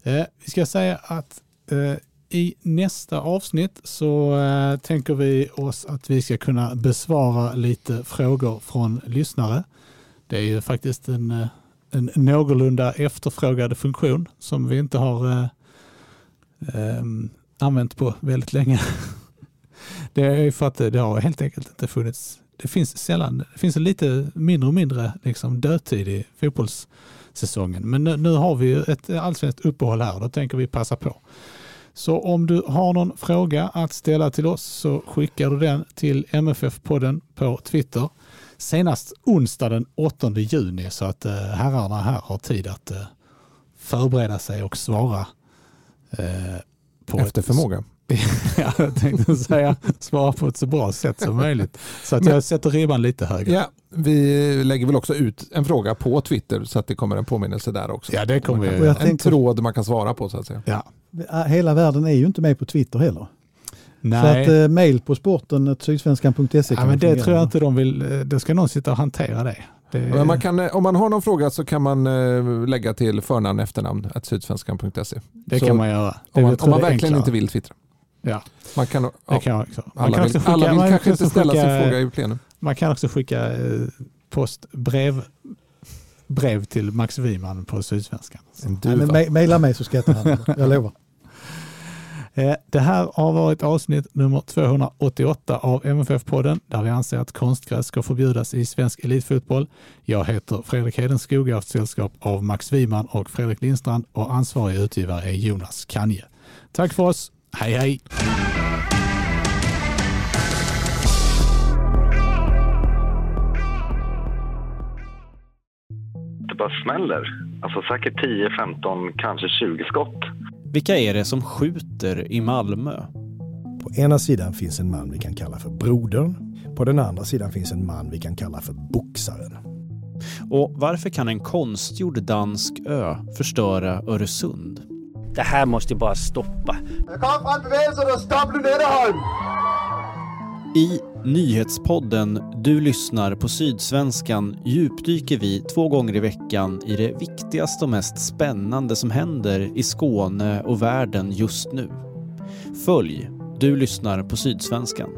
Eh, vi ska säga att eh, i nästa avsnitt så tänker vi oss att vi ska kunna besvara lite frågor från lyssnare. Det är ju faktiskt en, en någorlunda efterfrågad funktion som vi inte har ehm, använt på väldigt länge. Det är ju för att det har helt enkelt inte funnits det finns sällan, det finns en lite mindre och mindre liksom dödtid i fotbollssäsongen. Men nu, nu har vi ju ett allsvenskt uppehåll här och då tänker vi passa på. Så om du har någon fråga att ställa till oss så skickar du den till MFF-podden på Twitter senast onsdag den 8 juni så att eh, herrarna här har tid att eh, förbereda sig och svara. Eh, på
Efter
ett-
förmåga.
ja, jag tänkte säga svara på ett så bra sätt som möjligt. Så att jag sätter ribban lite högre.
Ja, vi lägger väl också ut en fråga på Twitter så att det kommer en påminnelse där också.
Ja, det kommer
kan-
vi.
En
tänker-
tråd man kan svara på så att säga.
Ja.
Hela världen är ju inte med på Twitter heller.
Nej,
Så att eh, mail på sporten sydsvenskan.se
ja, men det tror jag inte de vill. eh, Då ska någon sitta och hantera det. det
Men man kan, om man har någon fråga så kan man eh, lägga till förnamn efternamn sydsvenskan.se.
det
så
kan man göra. Det,
Om man, om man verkligen
enklare.
inte vill twittra.
Ja,
Man kan,
det
ja,
kan man också. Man
alla
kan
vill,
också
alla
skicka,
vill
man
kanske
kan
inte ställa sin
skicka,
fråga i plenum.
Man kan också skicka eh, post, brev, brev till Max Wiman på Sydsvenskan.
Nej, Maila mig så ska jag ta hand det. Jag lovar.
Eh, Det här har varit avsnitt nummer 288 av MFF-podden där vi anser att konstgräs ska förbjudas i svensk elitfotboll. Jag heter Fredrik Hedenskog, jag har sällskap av Max Wiman och Fredrik Lindstrand och ansvarig utgivare är Jonas Kanje. Tack för oss, hej hej!
det bara smäller. Alltså säkert 10, 15, kanske 20 skott.
Vilka är det som skjuter i Malmö?
På ena sidan finns en man vi kan kalla för brodern. På den andra sidan finns en man vi kan kalla för boxaren.
Och varför kan en konstgjord dansk ö förstöra Öresund?
Det här måste bara stoppa.
I nyhetspodden Du lyssnar på Sydsvenskan djupdyker vi två gånger i veckan i det viktigaste och mest spännande som händer i Skåne och världen just nu. Följ Du lyssnar på Sydsvenskan.